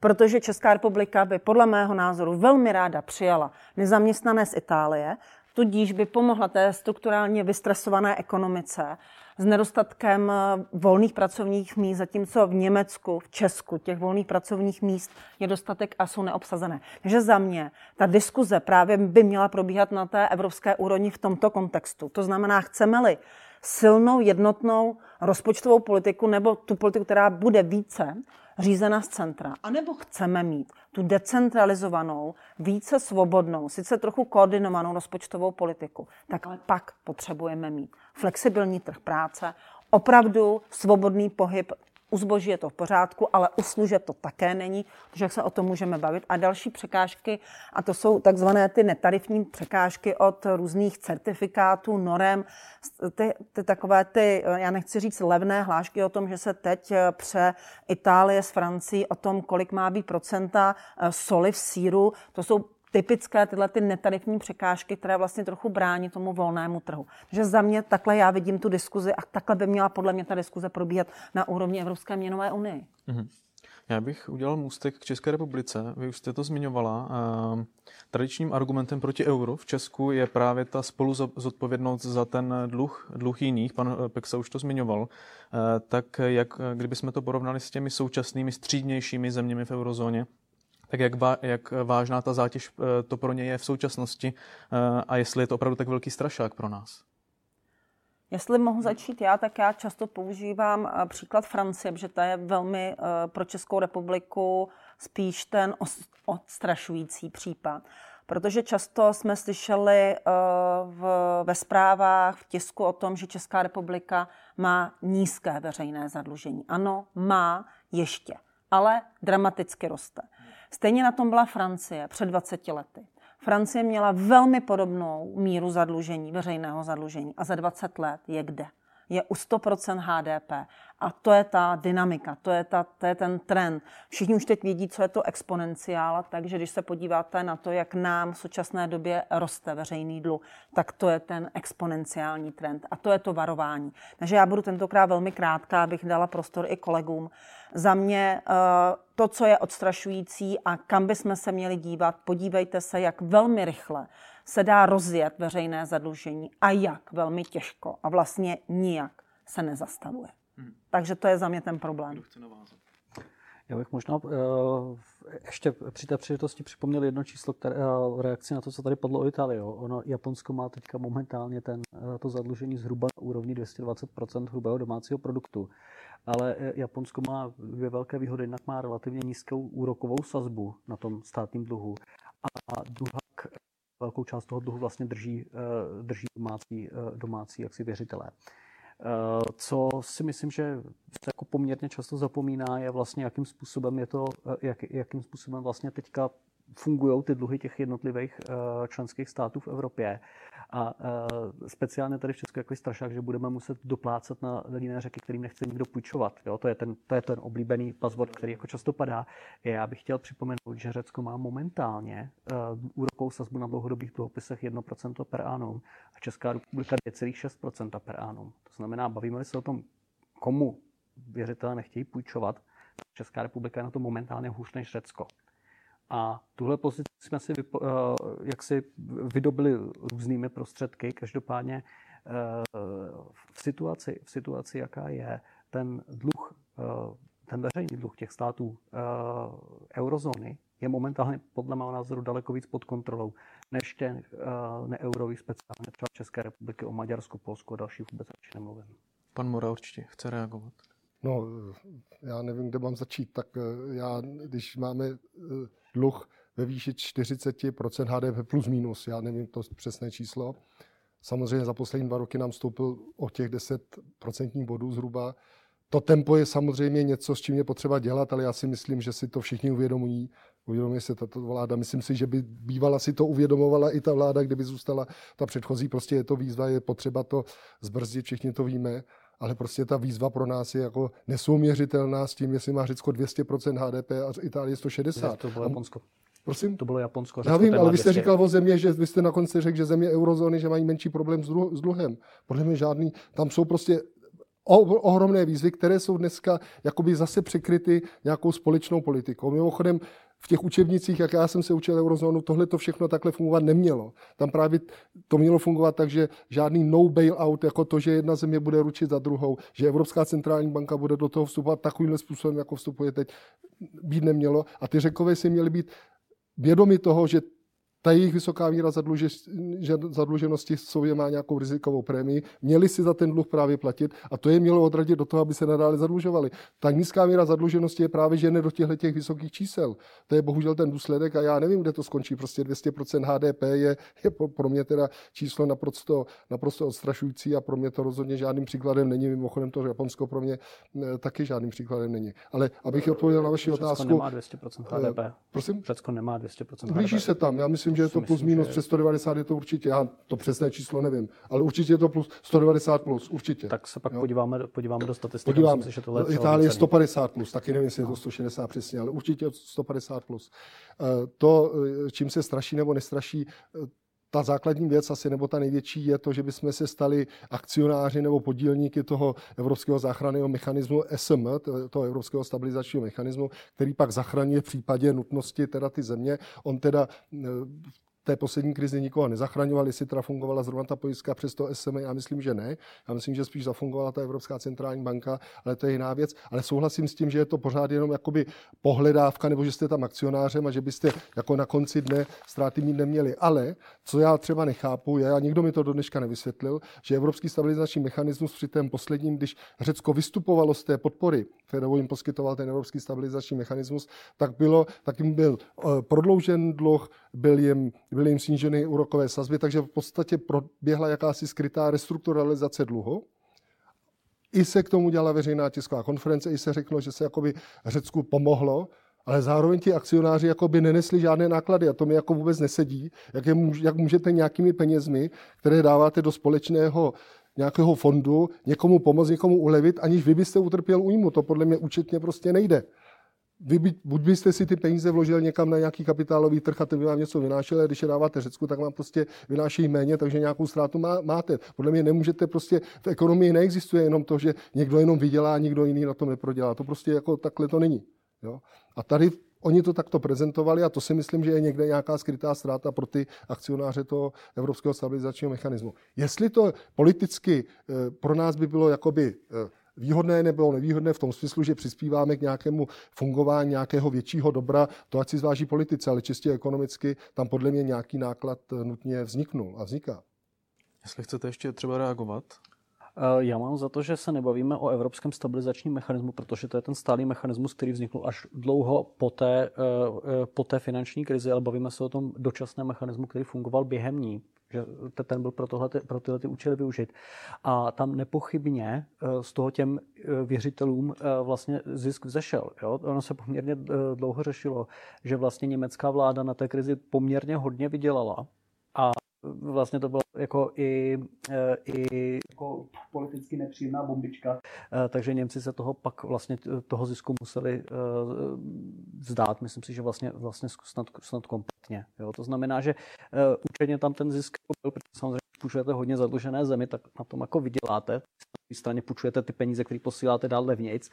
protože Česká republika by podle mého názoru velmi ráda přijala nezaměstnané z Itálie, tudíž by pomohla té strukturálně vystresované ekonomice s nedostatkem volných pracovních míst, zatímco v Německu, v Česku těch volných pracovních míst je dostatek a jsou neobsazené. Takže za mě ta diskuze právě by měla probíhat na té evropské úrovni v tomto kontextu. To znamená, chceme-li silnou, jednotnou rozpočtovou politiku nebo tu politiku, která bude více řízena z centra. A nebo chceme mít tu decentralizovanou, více svobodnou, sice trochu koordinovanou rozpočtovou politiku, tak ale pak potřebujeme mít flexibilní trh práce, opravdu svobodný pohyb u zboží je to v pořádku, ale u služeb to také není, protože se o tom můžeme bavit. A další překážky, a to jsou takzvané ty netarifní překážky od různých certifikátů, norem, ty, ty takové ty, já nechci říct levné hlášky o tom, že se teď pře Itálie s Francií o tom, kolik má být procenta eh, soli v síru, to jsou typické tyhle ty netarifní překážky, které vlastně trochu brání tomu volnému trhu. Takže za mě takhle já vidím tu diskuzi a takhle by měla podle mě ta diskuze probíhat na úrovni Evropské měnové unie. Mm-hmm. Já bych udělal můstek k České republice. Vy už jste to zmiňovala. Ehm, tradičním argumentem proti euru v Česku je právě ta spolu zodpovědnost za ten dluh, dluh jiných. Pan eh, Peksa už to zmiňoval. Eh, tak jak, kdybychom to porovnali s těmi současnými střídnějšími zeměmi v eurozóně, tak jak, ba, jak vážná ta zátěž eh, to pro ně je v současnosti eh, a jestli je to opravdu tak velký strašák pro nás. Jestli mohu začít já, tak já často používám eh, příklad Francie, protože ta je velmi pro Českou republiku spíš ten odstrašující případ. Protože často jsme slyšeli v, ve zprávách, v tisku o tom, že Česká republika má nízké veřejné zadlužení. Ano, má ještě, ale dramaticky roste. Stejně na tom byla Francie před 20 lety. Francie měla velmi podobnou míru zadlužení, veřejného zadlužení a za 20 let je kde? Je u 100% HDP. A to je ta dynamika, to je, ta, to je ten trend. Všichni už teď vědí, co je to exponenciál, takže když se podíváte na to, jak nám v současné době roste veřejný dluh, tak to je ten exponenciální trend a to je to varování. Takže já budu tentokrát velmi krátká, abych dala prostor i kolegům. Za mě eh, to, co je odstrašující a kam bychom se měli dívat, podívejte se, jak velmi rychle se dá rozjet veřejné zadlužení a jak velmi těžko a vlastně nijak se nezastavuje. Hmm. Takže to je za mě ten problém. Já bych možná uh, ještě při té příležitosti připomněl jedno číslo, které uh, reakci na to, co tady padlo o Itálii. Ono, Japonsko má teďka momentálně ten, uh, to zadlužení zhruba na úrovni 220% hrubého domácího produktu. Ale Japonsko má dvě velké výhody. Jednak má relativně nízkou úrokovou sazbu na tom státním dluhu. A, a druhá velkou část toho dluhu vlastně drží, drží domácí, domácí jaksi věřitelé. Eh, co si myslím, že se jako poměrně často zapomíná, je vlastně, jakým způsobem je to, eh, jak, jakým způsobem vlastně teďka fungují ty dluhy těch jednotlivých eh, členských států v Evropě. A speciálně tady v Česku je strašák, že budeme muset doplácet na jiné řeky, kterým nechce nikdo půjčovat. Jo? To, je ten, to je ten oblíbený buzzword, který jako často padá. Já bych chtěl připomenout, že Řecko má momentálně úrokovou sazbu na dlouhodobých dluhopisech 1% per annum a Česká republika 2,6% per annum. To znamená, bavíme se o tom, komu věřitelé nechtějí půjčovat. Česká republika je na to momentálně hůř než Řecko. A tuhle pozici jsme si vypo, uh, jak si vydobili různými prostředky. Každopádně uh, v situaci, v situaci, jaká je, ten dluh, uh, ten veřejný dluh těch států eurozóny je momentálně podle mého názoru daleko víc pod kontrolou než těch neeurových speciálně třeba České republiky, o Maďarsku, Polsku a dalších vůbec radši nemluvím. Pan Mora určitě chce reagovat. No, já nevím, kde mám začít. Tak já, když máme dluh ve výši 40% HDP plus minus, já nevím to přesné číslo. Samozřejmě za poslední dva roky nám stoupil o těch 10% bodů zhruba. To tempo je samozřejmě něco, s čím je potřeba dělat, ale já si myslím, že si to všichni uvědomují. Uvědomuje se tato vláda. Myslím si, že by bývala si to uvědomovala i ta vláda, kdyby zůstala ta předchozí. Prostě je to výzva, je potřeba to zbrzdit, všichni to víme ale prostě ta výzva pro nás je jako nesouměřitelná s tím, jestli má Řecko 200% HDP a Itálie 160. To bylo Japonsko. Prosím? To bylo Japonsko. Řecko, Já vím, ale vy jste říkal o země, že vy jste na konci řekl, že země eurozóny, že mají menší problém s dluhem. Problém je žádný. Tam jsou prostě ohromné výzvy, které jsou dneska jakoby zase překryty nějakou společnou politikou. Mimochodem, v těch učebnicích, jak já jsem se učil eurozónu, tohle to všechno takhle fungovat nemělo. Tam právě to mělo fungovat tak, že žádný no bailout, jako to, že jedna země bude ručit za druhou, že Evropská centrální banka bude do toho vstupovat takovýmhle způsobem, jako vstupuje teď, být nemělo. A ty řekové si měly být vědomi toho, že ta jejich vysoká míra zadluže, zadluženosti sobě má nějakou rizikovou prémii, měli si za ten dluh právě platit a to je mělo odradit do toho, aby se nadále zadlužovali. Ta nízká míra zadluženosti je právě žene do těchto těch vysokých čísel. To je bohužel ten důsledek a já nevím, kde to skončí. Prostě 200% HDP je, je pro mě teda číslo naprosto, naprosto odstrašující a pro mě to rozhodně žádným příkladem není. Mimochodem to Japonsko pro mě eh, taky žádným příkladem není. Ale abych odpověděl na vaši Řecko otázku. nemá 200% HDP. Prosím? Řecko nemá 200% HDP. Blíží se tam. Já myslím, myslím, že je to plus minus přes 190, je to určitě, já to přesné číslo nevím, ale určitě je to plus 190 plus, určitě. Tak se pak jo? podíváme, podíváme do statistik. Podíváme. Myslím, že tohle je Itálie 150 plus, taky nevím, jestli je to 160 přesně, ale určitě 150 plus. Eh, to, eh, čím se straší nebo nestraší, eh, ta základní věc asi, nebo ta největší, je to, že bychom se stali akcionáři nebo podílníky toho Evropského záchranného mechanismu SM, toho Evropského stabilizačního mechanismu, který pak zachraňuje v případě nutnosti teda ty země. On teda té poslední krizi nikoho nezachraňoval, jestli teda fungovala zrovna ta pojistka přes to SM, já myslím, že ne. Já myslím, že spíš zafungovala ta Evropská centrální banka, ale to je jiná věc. Ale souhlasím s tím, že je to pořád jenom jakoby pohledávka, nebo že jste tam akcionářem a že byste jako na konci dne ztráty mít neměli. Ale co já třeba nechápu, je, a nikdo mi to do dneška nevysvětlil, že Evropský stabilizační mechanismus při tom posledním, když Řecko vystupovalo z té podpory, kterou jim poskytoval ten Evropský stabilizační mechanismus, tak bylo, tak jim byl eh, prodloužen dluh, byl jim byly jim sníženy úrokové sazby, takže v podstatě proběhla jakási skrytá restrukturalizace dluhu. I se k tomu dělala veřejná tisková konference, i se řeklo, že se jakoby Řecku pomohlo, ale zároveň ti akcionáři jakoby nenesli žádné náklady a to mi jako vůbec nesedí. Jak, je, jak můžete nějakými penězmi, které dáváte do společného nějakého fondu, někomu pomoct, někomu ulevit, aniž vy byste utrpěl újmu. To podle mě účetně prostě nejde. Vy by, buď byste si ty peníze vložil někam na nějaký kapitálový trh a ten by vám něco vynášel, a když je dáváte Řecku, tak vám prostě vynáší méně, takže nějakou ztrátu má, máte. Podle mě nemůžete prostě, v ekonomii neexistuje jenom to, že někdo jenom vydělá a nikdo jiný na tom neprodělá. To prostě jako takhle to není. Jo? A tady Oni to takto prezentovali a to si myslím, že je někde nějaká skrytá ztráta pro ty akcionáře toho Evropského stabilizačního mechanismu. Jestli to politicky eh, pro nás by bylo jakoby eh, výhodné nebo nevýhodné v tom smyslu, že přispíváme k nějakému fungování nějakého většího dobra, to ať si zváží politice, ale čistě ekonomicky tam podle mě nějaký náklad eh, nutně vzniknul a vzniká. Jestli chcete ještě třeba reagovat Eh, já mám za to, že se nebavíme o evropském stabilizačním mechanismu, protože to je ten stálý mechanismus, který vznikl až dlouho po té, eh, po té finanční krizi, ale bavíme se o tom dočasném mechanismu, který fungoval během ní že ten byl pro, tohle, pro tyhle ty účely využit. A tam nepochybně z toho těm věřitelům vlastně zisk vzešel. Jo? Ono se poměrně dlouho řešilo, že vlastně německá vláda na té krizi poměrně hodně vydělala a vlastně to bylo jako i, e, i jako politicky nepříjemná bombička, e, takže Němci se toho pak vlastně toho zisku museli e, vzdát. Myslím si, že vlastně, vlastně snad, snad kompletně. Jo? To znamená, že účetně tam ten zisk byl, protože samozřejmě půjčujete hodně zadlužené zemi, tak na tom jako vyděláte. Na druhé straně půjčujete ty peníze, které posíláte dál levnějc.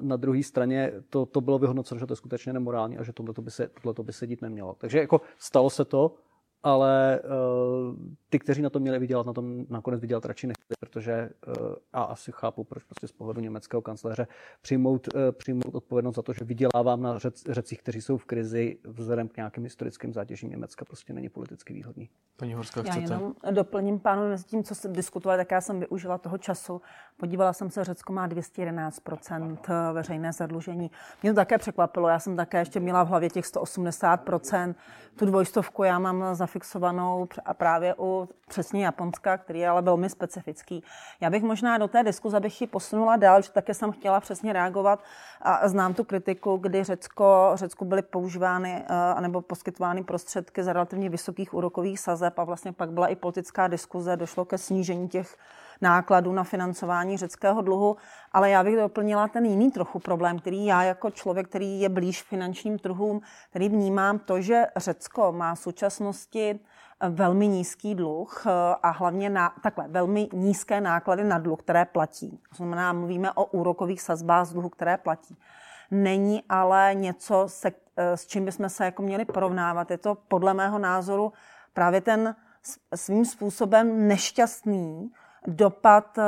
Na druhé straně to, to bylo vyhodnoceno, že to je skutečně nemorální a že tohle by se, tohleto by se dít nemělo. Takže jako stalo se to, ale uh, ty, kteří na to měli vydělat, na tom nakonec vydělat radši nechtěli, protože uh, a asi chápu, proč prostě z pohledu německého kancléře přijmout, uh, přijmout odpovědnost za to, že vydělávám na řec, řecích, kteří jsou v krizi vzhledem k nějakým historickým zátěžím Německa, prostě není politicky výhodný. Paní Horská, chcete? Já jenom doplním pánu mezi tím, co se diskutovali, tak já jsem využila toho času. Podívala jsem se, Řecko má 211% veřejné zadlužení. Mě to také překvapilo, já jsem také ještě měla v hlavě těch 180% Tu dvojstovku já mám za zafixovanou a právě u přesně Japonska, který je ale velmi specifický. Já bych možná do té diskuze bych ji posunula dál, že také jsem chtěla přesně reagovat a znám tu kritiku, kdy Řecko, Řecku byly používány eh, nebo poskytovány prostředky za relativně vysokých úrokových sazeb a vlastně pak byla i politická diskuze, došlo ke snížení těch nákladů na financování řeckého dluhu, ale já bych doplnila ten jiný trochu problém, který já jako člověk, který je blíž finančním trhům, který vnímám to, že Řecko má v současnosti eh, velmi nízký dluh eh, a hlavně na, takhle, velmi nízké náklady na dluh, které platí. To znamená, mluvíme o úrokových sazbách z dluhu, které platí. Není ale něco, se, eh, s čím bychom se jako měli porovnávat. Je to podle mého názoru právě ten svým způsobem nešťastný dopad eh,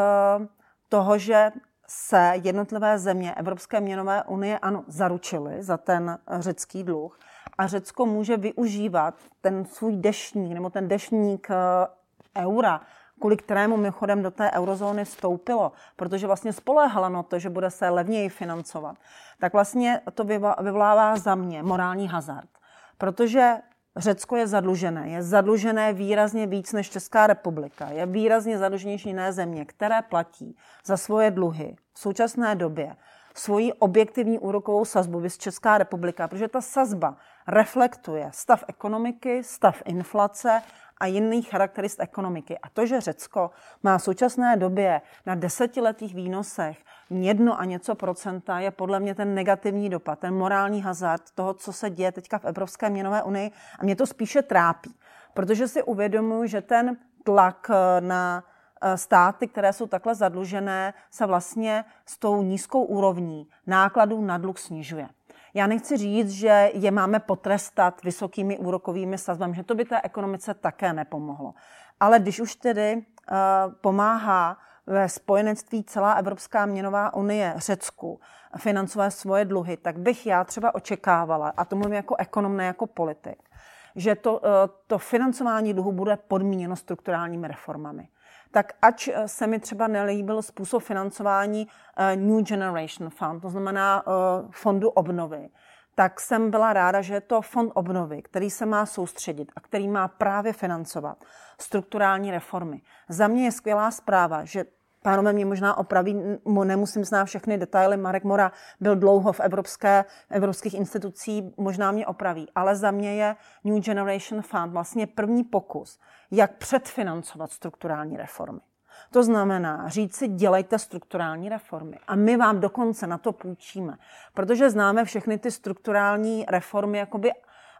toho, že se jednotlivé země Evropské měnové unie ano, zaručily za ten řecký dluh a Řecko může využívat ten svůj dešník nebo ten dešník eh, eura, kvůli kterému mimochodem do té eurozóny vstoupilo, protože vlastně spoléhala na to, že bude se levněji financovat, tak vlastně to vyvolává za mě morální hazard. Protože Řecko je zadlužené. Je zadlužené výrazně víc než Česká republika. Je výrazně zadluženější jiné země, které platí za svoje dluhy v současné době svoji objektivní úrokovou sazbu, vys Česká republika, protože ta sazba reflektuje stav ekonomiky, stav inflace a jiných charakterist ekonomiky. A to, že Řecko má v současné době na desetiletých výnosech jedno a něco procenta, je podle mě ten negativní dopad, ten morální hazard toho, co se děje teďka v Evropské měnové unii. A mě to spíše trápí, protože si uvědomuji, že ten tlak eh, na eh, státy, které jsou takhle zadlužené, se vlastně s tou nízkou úrovní nákladů na dluh snižuje. Já nechci říct, že je máme potrestat vysokými úrokovými sazbami, že to by té ekonomice také nepomohlo. Ale když už tedy uh, pomáhá ve spojenectví celá Evropská měnová unie Řecku financovat svoje dluhy, tak bych já třeba očekávala, a to mluvím jako ekonom, ne jako politik, že to, uh, to financování dluhu bude podmíněno strukturálními reformami tak ač eh, se mi třeba nelíbil způsob financování uh, New Generation Fund, to znamená uh, fondu obnovy, tak jsem byla ráda, že je to fond obnovy, který se má soustředit a který má právě financovat strukturální reformy. Za mě je skvělá zpráva, že Pánové mě možná opraví, nemusím znát všechny detaily. Marek Mora byl dlouho v evropské, evropských institucí, možná mě opraví. Ale za mě je New Generation Fund vlastně první pokus, jak předfinancovat strukturální reformy. To znamená říct si, dělejte strukturální reformy. A my vám dokonce na to půjčíme. Protože známe všechny ty strukturální reformy jakoby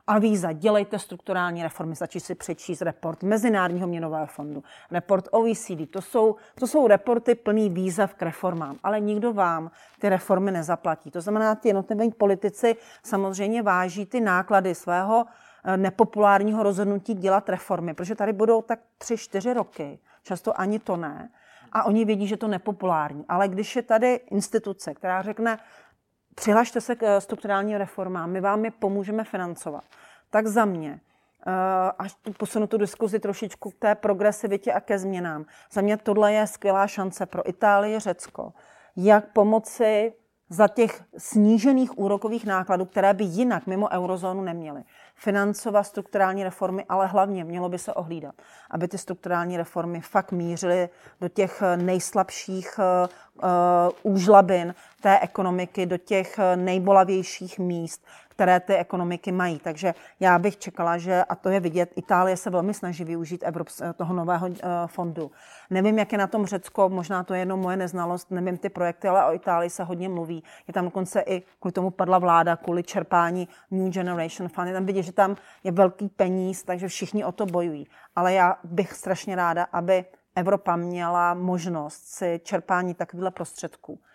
avíza, dělejte strukturální reformy, stačí si přečíst report Mezinárodního měnového fondu, report OECD. To jsou, to jsou reporty plný výzev k reformám, ale nikdo vám ty reformy nezaplatí. To znamená, ty jednotliví politici samozřejmě váží ty náklady svého eh, nepopulárního rozhodnutí dělat reformy, protože tady budou tak tři, čtyři roky, často ani to ne, a oni vědí, že to nepopulární. Ale když je tady instituce, která řekne, přihlašte se k eh, strukturální reformám, my vám je pomůžeme financovat. Tak za mě, eh, až posunu tu diskuzi trošičku k té progresivitě a ke změnám, za mě tohle je skvělá šance pro Itálii, Řecko, jak pomoci za těch snížených úrokových nákladů, které by jinak mimo eurozónu neměly. Financovat strukturální reformy, ale hlavně mělo by se ohlídat, aby ty strukturální reformy fakt mířily do těch nejslabších uh, úžlabin té ekonomiky, do těch nejbolavějších míst, které ty ekonomiky mají. Takže já bych čekala, že, a to je vidět, Itálie se velmi snaží využít Evrops, toho nového uh, fondu. Nevím, jak je na tom Řecko, možná to je jenom moje neznalost, nevím ty projekty, ale o Itálii se hodně mluví. Je tam dokonce i kvůli tomu padla vláda, kvůli čerpání New Generation Fund. Je tam vidět, že tam je velký peníz, takže všichni o to bojují. Ale já bych strašně ráda, aby Evropa měla možnost si čerpání takovýchhle prostředků Eh,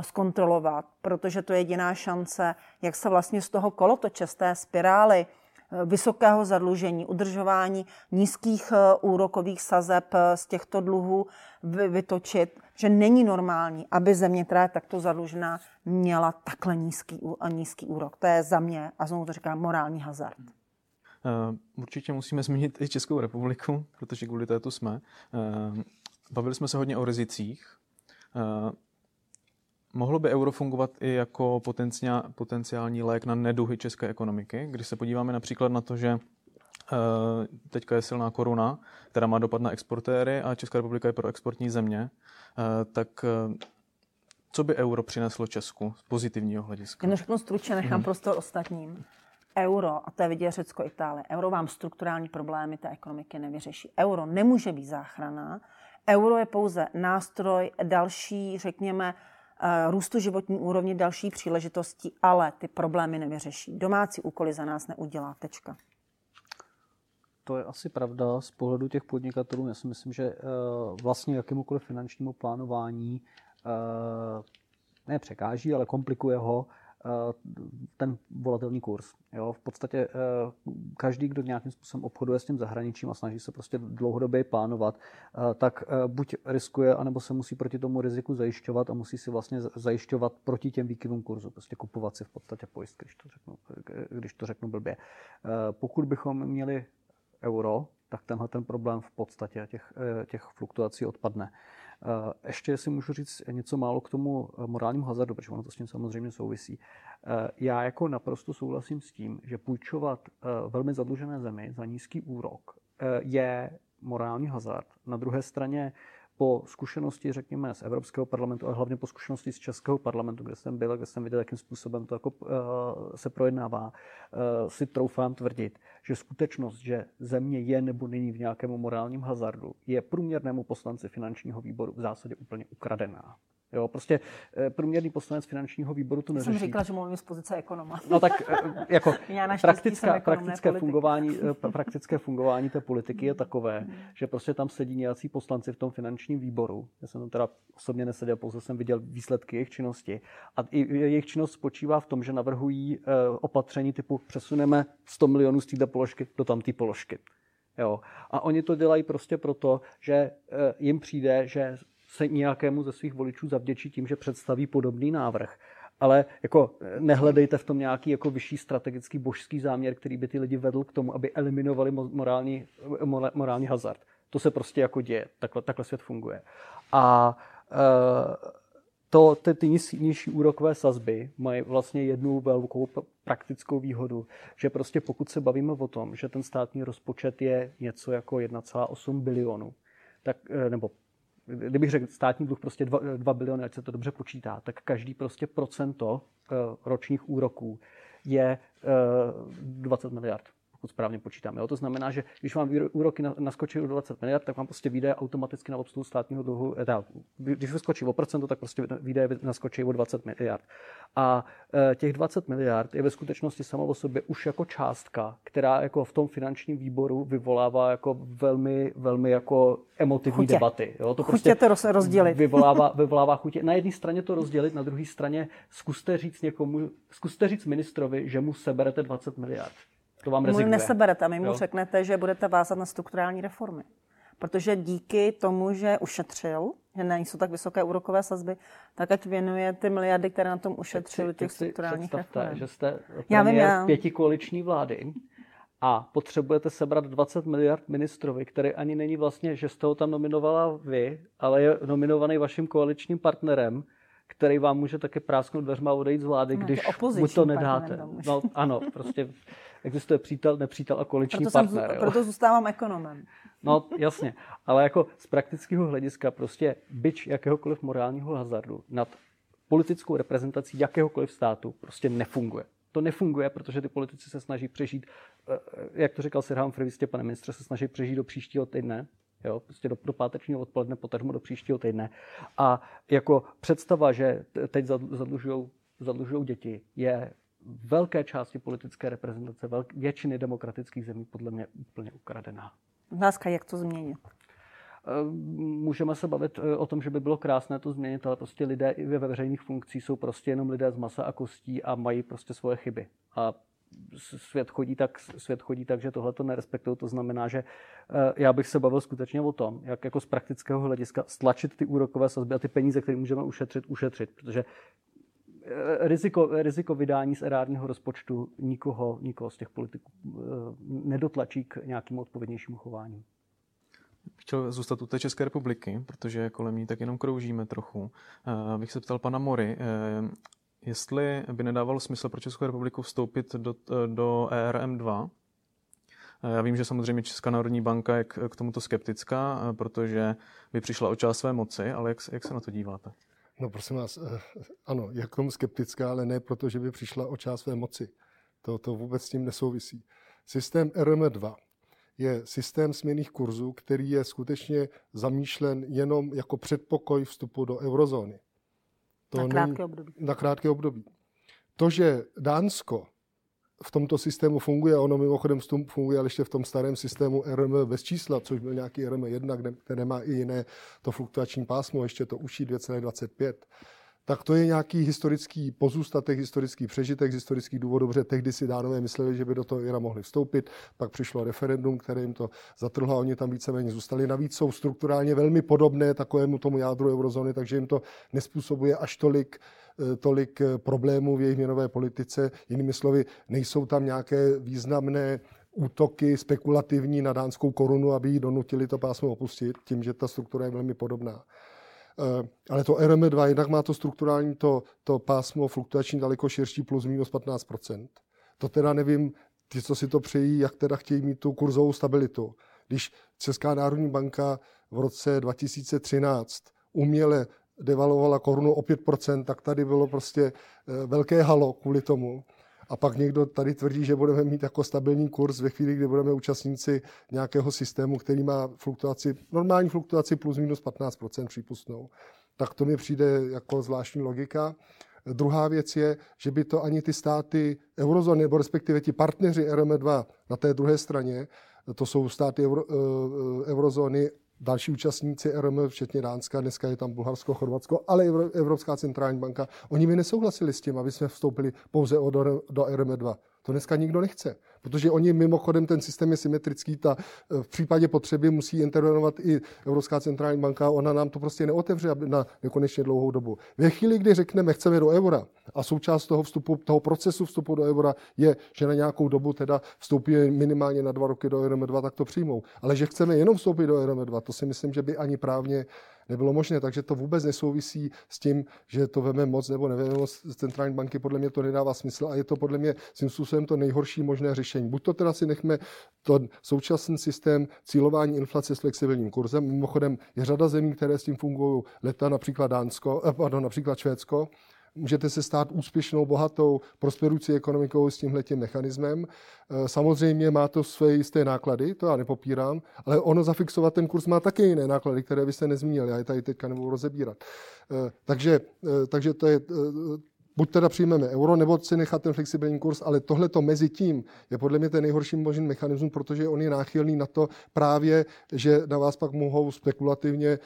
zkontrolovat, protože to je jediná šance, jak se vlastně z toho kolotoče, z té spirály eh, vysokého zadlužení, udržování nízkých eh, úrokových sazeb z těchto dluhů vytočit, že není normální, aby země, která je takto zadlužená, měla takhle nízký, nízký úrok. To je za mě, a znovu to říkám, morální hazard. Určitě musíme [laughs] zmínit i Českou republiku, protože kvůli této jsme. Bavili jsme se hodně o rizicích. Mohlo by euro fungovat i jako potenciální lék na neduhy české ekonomiky, když se podíváme například na to, že eh, teďka je silná koruna, která má dopad na exportéry a Česká republika je pro exportní země, eh, tak eh, co by euro přineslo Česku z pozitivního hlediska? Jenom řeknu stručně, nechám hmm. prostor ostatním. Euro, a to je vidět Řecko, Itálie, euro vám strukturální problémy té ekonomiky nevyřeší. Euro nemůže být záchrana. Euro je pouze nástroj další, řekněme, růstu životní úrovně, další příležitosti, ale ty problémy nevyřeší. Domácí úkoly za nás neudělá. Tečka. To je asi pravda z pohledu těch podnikatelů. Já si myslím, že eh, vlastně jakémukoliv finančnímu plánování eh, ne překáží, ale komplikuje ho Eh, ten volatilní kurz. Jo? V podstatě eh, každý, kdo nějakým způsobem obchoduje s tím zahraničím a snaží se prostě dlouhodobě plánovat, eh, tak buď riskuje, anebo se musí proti tomu riziku zajišťovat a musí si vlastně zajišťovat proti těm výkyvům kurzu, prostě kupovat si v podstatě pojist, když to řeknu, když to řeknu blbě. Pokud bychom měli euro, tak tenhle ten problém v podstatě těch, těch fluktuací odpadne. Eh, ještě si můžu říct něco málo k tomu eh, morálnímu hazardu, protože ono to s tím samozřejmě souvisí. Eh, já jako naprosto souhlasím s tím, že půjčovat velmi zadlužené zemi za nízký úrok je morální hazard. Na druhé straně po zkušenosti, řekněme, z Evropského parlamentu, ale hlavně po zkušenosti z Českého parlamentu, kde jsem byl, kde jsem viděl, jakým způsobem to jako, uh, se projednává, uh, si troufám tvrdit, že skutečnost, že země je nebo není v nějakém morálním hazardu, je průměrnému poslanci finančního výboru v zásadě úplně ukradená. Jo, prostě eh, průměrný poslanec finančního výboru to neřeší. Jsem říkala, že mluvím z pozice ekonoma. No tak eh, jako [laughs] praktická, praktické, fungování, eh, [laughs] praktické fungování té politiky je takové, hmm. že prostě tam sedí nějací poslanci v tom finančním výboru. Já jsem tam teda osobně neseděl, pouze jsem viděl výsledky jejich činnosti. A jejich činnost spočívá v tom, že navrhují opatření typu přesuneme 100 milionů z této položky do tamté položky. Jo. A oni to dělají prostě proto, že jim přijde, že se nějakému ze svých voličů zavděčí tím, že představí podobný návrh. Ale jako nehledejte v tom nějaký jako vyšší strategický božský záměr, který by ty lidi vedl k tomu, aby eliminovali morální, morální hazard. To se prostě jako děje. Takhle, takhle svět funguje. A e, to, ty, ty nižší úrokové sazby mají vlastně jednu velkou praktickou výhodu, že prostě pokud se bavíme o tom, že ten státní rozpočet je něco jako 1,8 bilionu, tak, eh, nebo kdybych řekl státní dluh prostě 2, 2 biliony, ať se to dobře počítá, tak každý prostě procento eh, ročních úroků je 20 miliard pokud správně počítám. Jo? To znamená, že když vám úroky naskočí o 20 miliard, tak vám prostě výdaje automaticky na obsluhu státního dluhu, eh, teda, když vyskočí o procento, tak prostě výdaje naskočí o 20 miliard. A e, těch 20 miliard je ve skutečnosti samo o sobě už jako částka, která jako v tom finančním výboru vyvolává jako velmi, velmi jako emotivní chutě. debaty. Jo? To chutě prostě to rozdělit. Vyvolává, vyvolává chutě. Na jedné straně to rozdělit, na druhé straně zkuste říct někomu, zkuste říct ministrovi, že mu seberete 20 miliard to vám rezignuje. Mu neseberete a my mu jo. řeknete, že budete vázat na strukturální reformy. Protože díky tomu, že ušetřil, že nejsou tak vysoké úrokové sazby, tak ať věnuje ty miliardy, které na tom ušetřil těch strukturálních reform. že jste já vím, já. pěti koaliční vlády a potřebujete sebrat 20 miliard ministrovi, který ani není vlastně, že jste ho tam nominovala vy, ale je nominovaný vaším koaličním partnerem, který vám může také prásknout dveřma a odejít z vlády, no, když mu to nedáte. No, ano, prostě existuje přítel, nepřítel a koaliční proto partner. Jsem, proto zůstávám ekonomem. No, jasně. Ale jako z praktického hlediska prostě byč jakéhokoliv morálního hazardu nad politickou reprezentací jakéhokoliv státu prostě nefunguje. To nefunguje, protože ty politici se snaží přežít, eh, jak to říkal Sir Humphrey, jistě, pane ministře, se snaží přežít do příštího týdne, jo, prostě do, do pátečního odpoledne, potažmo do příštího týdne. A jako představa, že teď zadlužují děti, je velké části politické reprezentace velk, většiny demokratických zemí podle mě úplně ukradená. Otázka, jak to změnit? Eh, můžeme se bavit eh, o tom, že by bylo krásné to změnit, ale prostě lidé i ve veřejných funkcích jsou prostě jenom lidé z masa a kostí a mají prostě svoje chyby. A svět chodí tak, svět chodí tak že tohle to nerespektují. To znamená, že eh, já bych se bavil skutečně o tom, jak jako z praktického hlediska stlačit ty úrokové sazby a ty peníze, které můžeme ušetřit, ušetřit. Protože Eh, riziko, riziko vydání z erárního rozpočtu nikoho, nikoho z těch politiků eh, nedotlačí k nějakému odpovědnějšímu chování. Chtěl zůstat u té České republiky, protože kolem ní tak jenom kroužíme trochu. Bych se ptal pana Mory, jestli by nedávalo smysl pro Českou republiku vstoupit do, do ERM2. Já vím, že samozřejmě Česká národní banka je k, tomuto skeptická, protože by přišla o část své moci, ale jak, jak se na to díváte? No prosím vás, eh, ano, k tomu skeptická, ale ne proto, že by přišla o část své moci. To, to vůbec s tím nesouvisí. Systém RM2 je systém směných kurzů, který je skutečně zamýšlen jenom jako předpokoj vstupu do eurozóny. To na krátké není, období. Na krátké období. To, že Dánsko v tomto systému funguje, ono mimochodem funguje ale ještě v tom starém systému RM bez čísla, což byl nějaký RM1, které má i jiné to fluktuační pásmo, ještě to uší 2,25 tak to je nějaký historický pozůstatek, historický přežitek z historických důvodů, protože tehdy si dánové mysleli, že by do toho IRA mohli vstoupit, pak přišlo referendum, které jim to zatrhlo a oni tam víceméně zůstali. Navíc jsou strukturálně velmi podobné takovému tomu jádru eurozóny, takže jim to nespůsobuje až tolik Eh, tolik eh, problémů v jejich měnové politice. Jinými slovy, nejsou tam nějaké významné útoky spekulativní na dánskou korunu, aby ji donutili to pásmo opustit, tím, že ta struktura je velmi podobná. Eh, ale to RM2 jednak má to strukturální, to, to pásmo fluktuační daleko širší plus minus 15% To teda nevím, ty, co si to přejí, jak teda chtějí mít tu kurzovou stabilitu. Když Česká národní banka v roce 2013 uměle devalovala korunu o 5%, tak tady bylo prostě eh, velké halo kvůli tomu. A pak někdo tady tvrdí, že budeme mít jako stabilní kurz ve chvíli, kdy budeme účastníci nějakého systému, který má fluktuaci, normální fluktuaci plus minus 15% přípustnou. Tak to mi přijde jako zvláštní logika. Druhá věc je, že by to ani ty státy eurozóny, nebo respektive ti partneři RM2 na té druhé straně, to jsou státy euro, eh, eh, eurozóny další účastníci RM, včetně Dánska, dneska je tam Bulharsko, Chorvatsko, ale Evropská centrální banka, oni mi nesouhlasili s tím, aby jsme vstoupili pouze do, do RM2. To dneska nikdo nechce, protože oni mimochodem ten systém je symetrický, ta v případě potřeby musí intervenovat i Evropská centrální banka, ona nám to prostě neotevře na nekonečně dlouhou dobu. Ve chvíli, kdy řekneme, chceme do eura a součást toho vstupu, toho procesu vstupu do eura je, že na nějakou dobu teda vstoupí minimálně na dva roky do RM2, tak to přijmou. Ale že chceme jenom vstoupit do RM2, to si myslím, že by ani právně nebylo možné. Takže to vůbec nesouvisí s tím, že to veme moc nebo neveme moc z centrální banky. Podle mě to nedává smysl a je to podle mě svým způsobem to nejhorší možné řešení. Buď to teda si nechme to současný systém cílování inflace s flexibilním kurzem. Mimochodem je řada zemí, které s tím fungují leta, například Dánsko, eh, pardon, například Švédsko, můžete se stát úspěšnou, bohatou, prosperující ekonomikou s tímhletím mechanismem. Eh, samozřejmě má to své jisté náklady, to já nepopírám, ale ono zafixovat ten kurz má také jiné náklady, které vy jste nezmínil, já je tady teďka nebudu rozebírat. Eh, takže, eh, takže to je, buď teda přijmeme euro, nebo si nechat ten flexibilní kurz, ale tohle to mezi tím je podle mě ten nejhorší možný mechanismus, protože on je náchylný na to právě, že na vás pak mohou spekulativně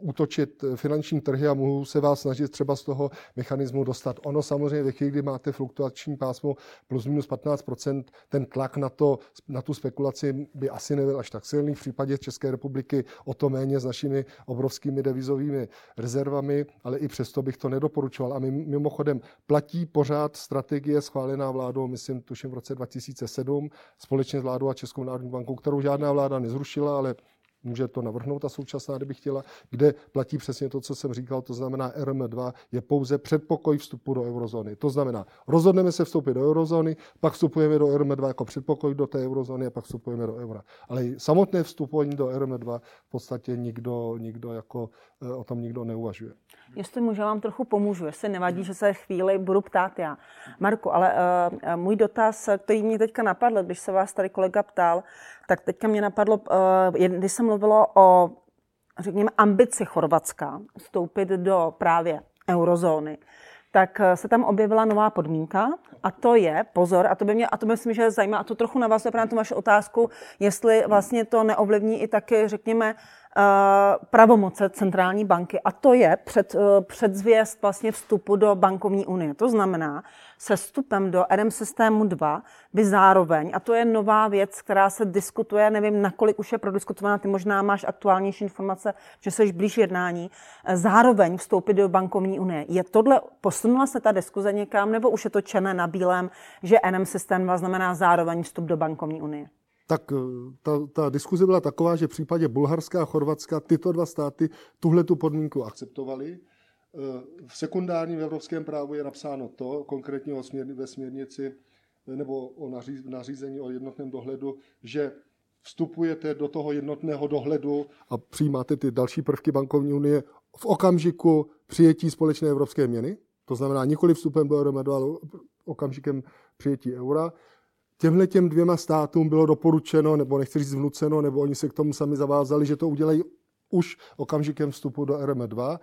útočit finanční trhy a mohu se vás snažit třeba z toho mechanismu dostat. Ono samozřejmě ve chvíli, kdy máte fluktuační pásmo plus minus 15% ten tlak na, to, na tu spekulaci by asi nebyl až tak silný. V případě České republiky o to méně s našimi obrovskými devizovými rezervami, ale i přesto bych to nedoporučoval. A mimochodem platí pořád strategie schválená vládou, myslím, tuším v roce 2007, společně s vládou a Českou národní bankou, kterou žádná vláda nezrušila, ale může to navrhnout ta současná, kdyby chtěla, kde platí přesně to, co jsem říkal, to znamená RM2 je pouze předpokoj vstupu do eurozóny. To znamená, rozhodneme se vstoupit do eurozóny, pak vstupujeme do RM2 jako předpokoj do té eurozóny a pak vstupujeme do eura. Ale samotné vstupování do RM2 v podstatě nikdo, nikdo jako eh, o tom nikdo neuvažuje. Jestli můžu, vám trochu pomůžu, jestli nevadí, že se chvíli budu ptát já. Marku, ale uh, můj dotaz, který mě teďka napadl, když se vás tady kolega ptal, tak teďka mě napadlo, uh, když se mluvilo o, řekněme, ambici Chorvatska vstoupit do právě eurozóny, tak se tam objevila nová podmínka a to je, pozor, a to by mě, a to myslím, že zajímá, a to trochu navazuje právě na tu vaši otázku, jestli vlastně to neovlivní i taky, řekněme, Eh, pravomoce centrální banky a to je před, eh, předzvěst vlastně vstupu do bankovní unie. To znamená, se vstupem do RM systému 2 by zároveň, a to je nová věc, která se diskutuje, nevím, nakolik už je prodiskutovaná, ty možná máš aktuálnější informace, že jsi blíž jednání, eh, zároveň vstoupit do bankovní unie. Je tohle, posunula se ta diskuze někam, nebo už je to černé na bílém, že RM systém 2 znamená zároveň vstup do bankovní unie? Tak eh, ta, ta diskuze byla taková, že v případě Bulharska a Chorvatska tyto dva státy tuhle tu podmínku akceptovali. Eh, v sekundárním evropském právu je napsáno to, konkrétně o ve směrnici eh, nebo o nařízení o jednotném dohledu, že vstupujete do toho jednotného dohledu a přijímáte ty další prvky bankovní unie v okamžiku přijetí společné evropské měny, to znamená nikoli vstupem do euromedu, ale okamžikem přijetí eura těmhle těm dvěma státům bylo doporučeno, nebo nechci říct vnuceno, nebo oni se k tomu sami zavázali, že to udělají už okamžikem vstupu do RM2.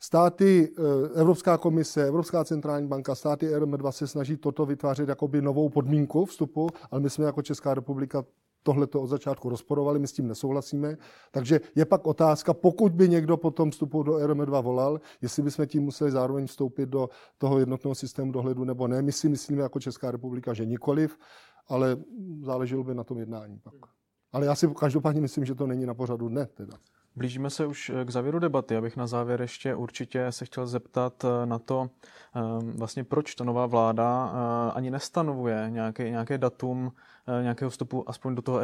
Státy, eh, Evropská komise, Evropská centrální banka, státy RM2 se snaží toto vytvářet jako by novou podmínku vstupu, ale my jsme jako Česká republika tohle to od začátku rozporovali, my s tím nesouhlasíme. Takže je pak otázka, pokud by někdo po tom vstupu do RM2 volal, jestli bychom tím museli zároveň vstoupit do toho jednotného systému dohledu nebo ne. My si myslíme jako Česká republika, že nikoliv ale záleželo by na tom jednání pak. Ale já si každopádně myslím, že to není na pořadu dne. Teda. Blížíme se už k závěru debaty. Abych na závěr ještě určitě se chtěl zeptat eh, na to, eh, vlastně proč ta nová vláda eh, ani nestanovuje nějaké, nějaké datum nějakého vstupu aspoň do toho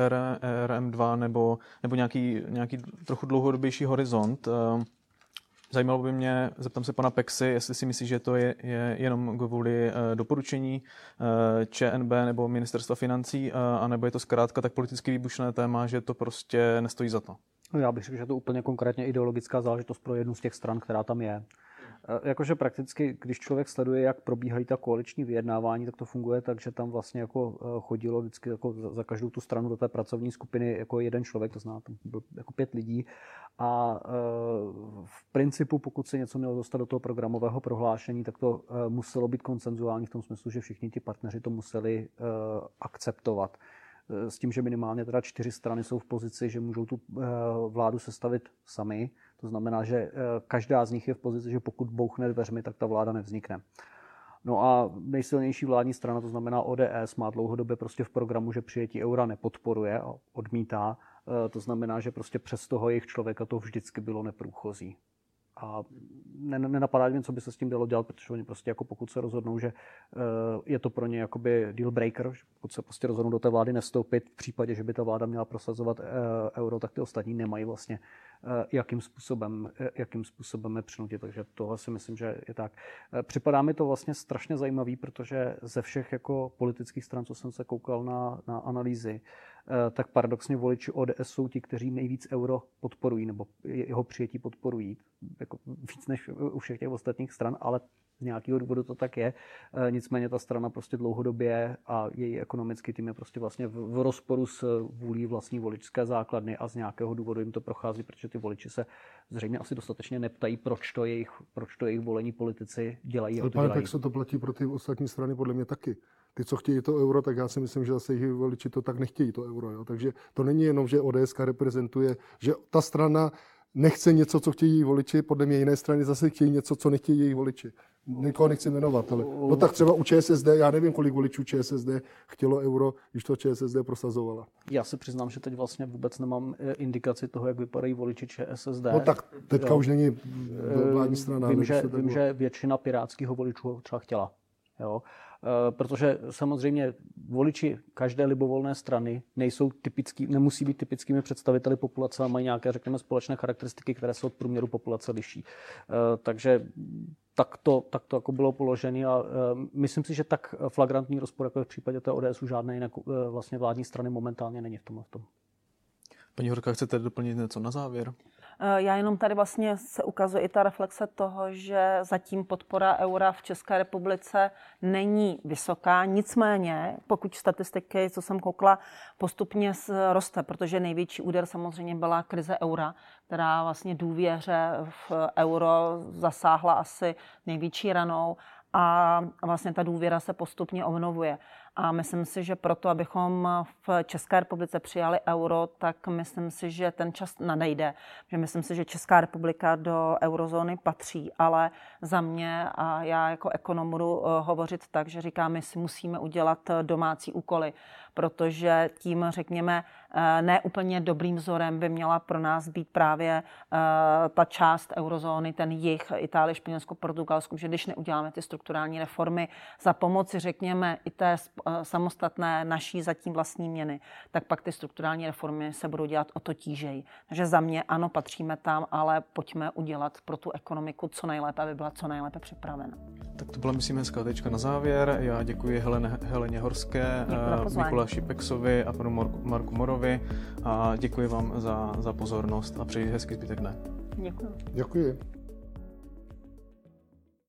RM2 nebo, nebo nějaký, nějaký trochu dlouhodobější horizont. Zajímalo by mě, zeptám se pana Pexy, jestli si myslí, že to je, je jenom kvůli uh, doporučení uh, ČNB nebo ministerstva financí, uh, anebo je to zkrátka tak politicky výbušné téma, že to prostě nestojí za to. No já bych řekl, že to úplně konkrétně ideologická záležitost pro jednu z těch stran, která tam je. Jakože prakticky, když člověk sleduje, jak probíhají ta koaliční vyjednávání, tak to funguje tak, že tam vlastně jako chodilo vždycky jako za každou tu stranu do té pracovní skupiny jako jeden člověk, to znamená tam byl jako pět lidí a e, v principu, pokud se něco mělo dostat do toho programového prohlášení, tak to e, muselo být koncenzuální v tom smyslu, že všichni ti partneři to museli e, akceptovat. S tím, že minimálně teda čtyři strany jsou v pozici, že můžou tu vládu sestavit sami. To znamená, že každá z nich je v pozici, že pokud bouchne dveřmi, tak ta vláda nevznikne. No a nejsilnější vládní strana, to znamená ODS, má dlouhodobě prostě v programu, že přijetí eura nepodporuje a odmítá. To znamená, že prostě přes toho jejich člověka to vždycky bylo neprůchozí. A nenapadá mě, co by se s tím dalo dělat, protože oni prostě jako pokud se rozhodnou, že je to pro ně jakoby deal breaker, pokud se prostě rozhodnou do té vlády nestoupit, v případě, že by ta vláda měla prosazovat euro, tak ty ostatní nemají vlastně Eh, jakým způsobem, eh, jakým způsobem je přinutit. Takže tohle si myslím, že je tak. Eh, připadá mi to vlastně strašně zajímavý, protože ze všech jako politických stran, co jsem se koukal na, na analýzy, tak paradoxně voliči ODS jsou ti, kteří nejvíc euro podporují, nebo jeho přijetí podporují, jako víc než u všech těch ostatních stran, ale z nějakého důvodu to tak je. E, nicméně ta strana prostě dlouhodobě a její ekonomický tým je prostě vlastně v, v rozporu s vůlí vlastní voličské základny a z nějakého důvodu jim to prochází, protože ty voliči se zřejmě asi dostatečně neptají, proč to jejich, proč to jejich volení politici dělají. Ale pane, tak se to platí pro ty ostatní strany podle mě taky. Ty, co chtějí to euro, tak já si myslím, že zase jejich voliči to tak nechtějí, to euro. Jo. Takže to není jenom, že ODS reprezentuje, že ta strana nechce něco, co chtějí voliči, podle mě jiné strany zase chtějí něco, co nechtějí jejich voliči. Nikoho nechci jmenovat, ale no tak třeba u ČSSD, já nevím, kolik voličů ČSSD chtělo euro, když to ČSSD prosazovala. Já se přiznám, že teď vlastně vůbec nemám eh, indikaci toho, jak vypadají voliči ČSSD. No tak teďka jo. už není vládní strana. Vím, že, vím že většina pirátského voličů třeba chtěla. Jo. Eh, protože samozřejmě voliči každé libovolné strany nejsou typický, nemusí být typickými představiteli populace a mají nějaké, řekněme, společné charakteristiky, které se od průměru populace liší. Eh, takže tak to, tak to jako bylo položené a eh, myslím si, že tak flagrantní rozpor, jako je v případě té ODSu, žádné jiné vlastně vládní strany momentálně není v tom. V tom. Paní Horka, chcete doplnit něco na závěr? Eh, já jenom tady vlastně se ukazuje i ta reflexe toho, že zatím podpora eura v České republice není vysoká. Nicméně, pokud statistiky, co jsem koukla, postupně roste, protože největší úder samozřejmě byla krize eura, která vlastně důvěře v euro zasáhla asi největší ranou a vlastně ta důvěra se postupně obnovuje. A myslím si, že proto, abychom v České republice přijali euro, tak myslím si, že ten čas nadejde. Že myslím si, že Česká republika do eurozóny patří, ale za mě a já jako ekonom budu eh, hovořit tak, že říkám, my si musíme udělat eh, domácí úkoly, protože tím, řekněme, eh, neúplně dobrým vzorem by měla pro nás být právě ta část eurozóny, ten jich, Itálie, Španělsko, Portugalsko, že když neuděláme ty strukturální reformy za pomoci, řekněme, i té samostatné naší zatím vlastní měny, tak pak ty strukturální reformy se budou dělat o to tížej. Takže za mě ano, patříme tam, ale pojďme udělat pro tu ekonomiku co nejlépe, aby byla co nejlépe připravena. Tak to byla, myslím, hezká tečka na závěr. Já děkuji Helen, Heleně Horské, eh, Mikuláši Peksovi a panu Marku Morovi a děkuji vám za, za pozornost a přeji hezký zbytek dne. Děkuji. Děkuji.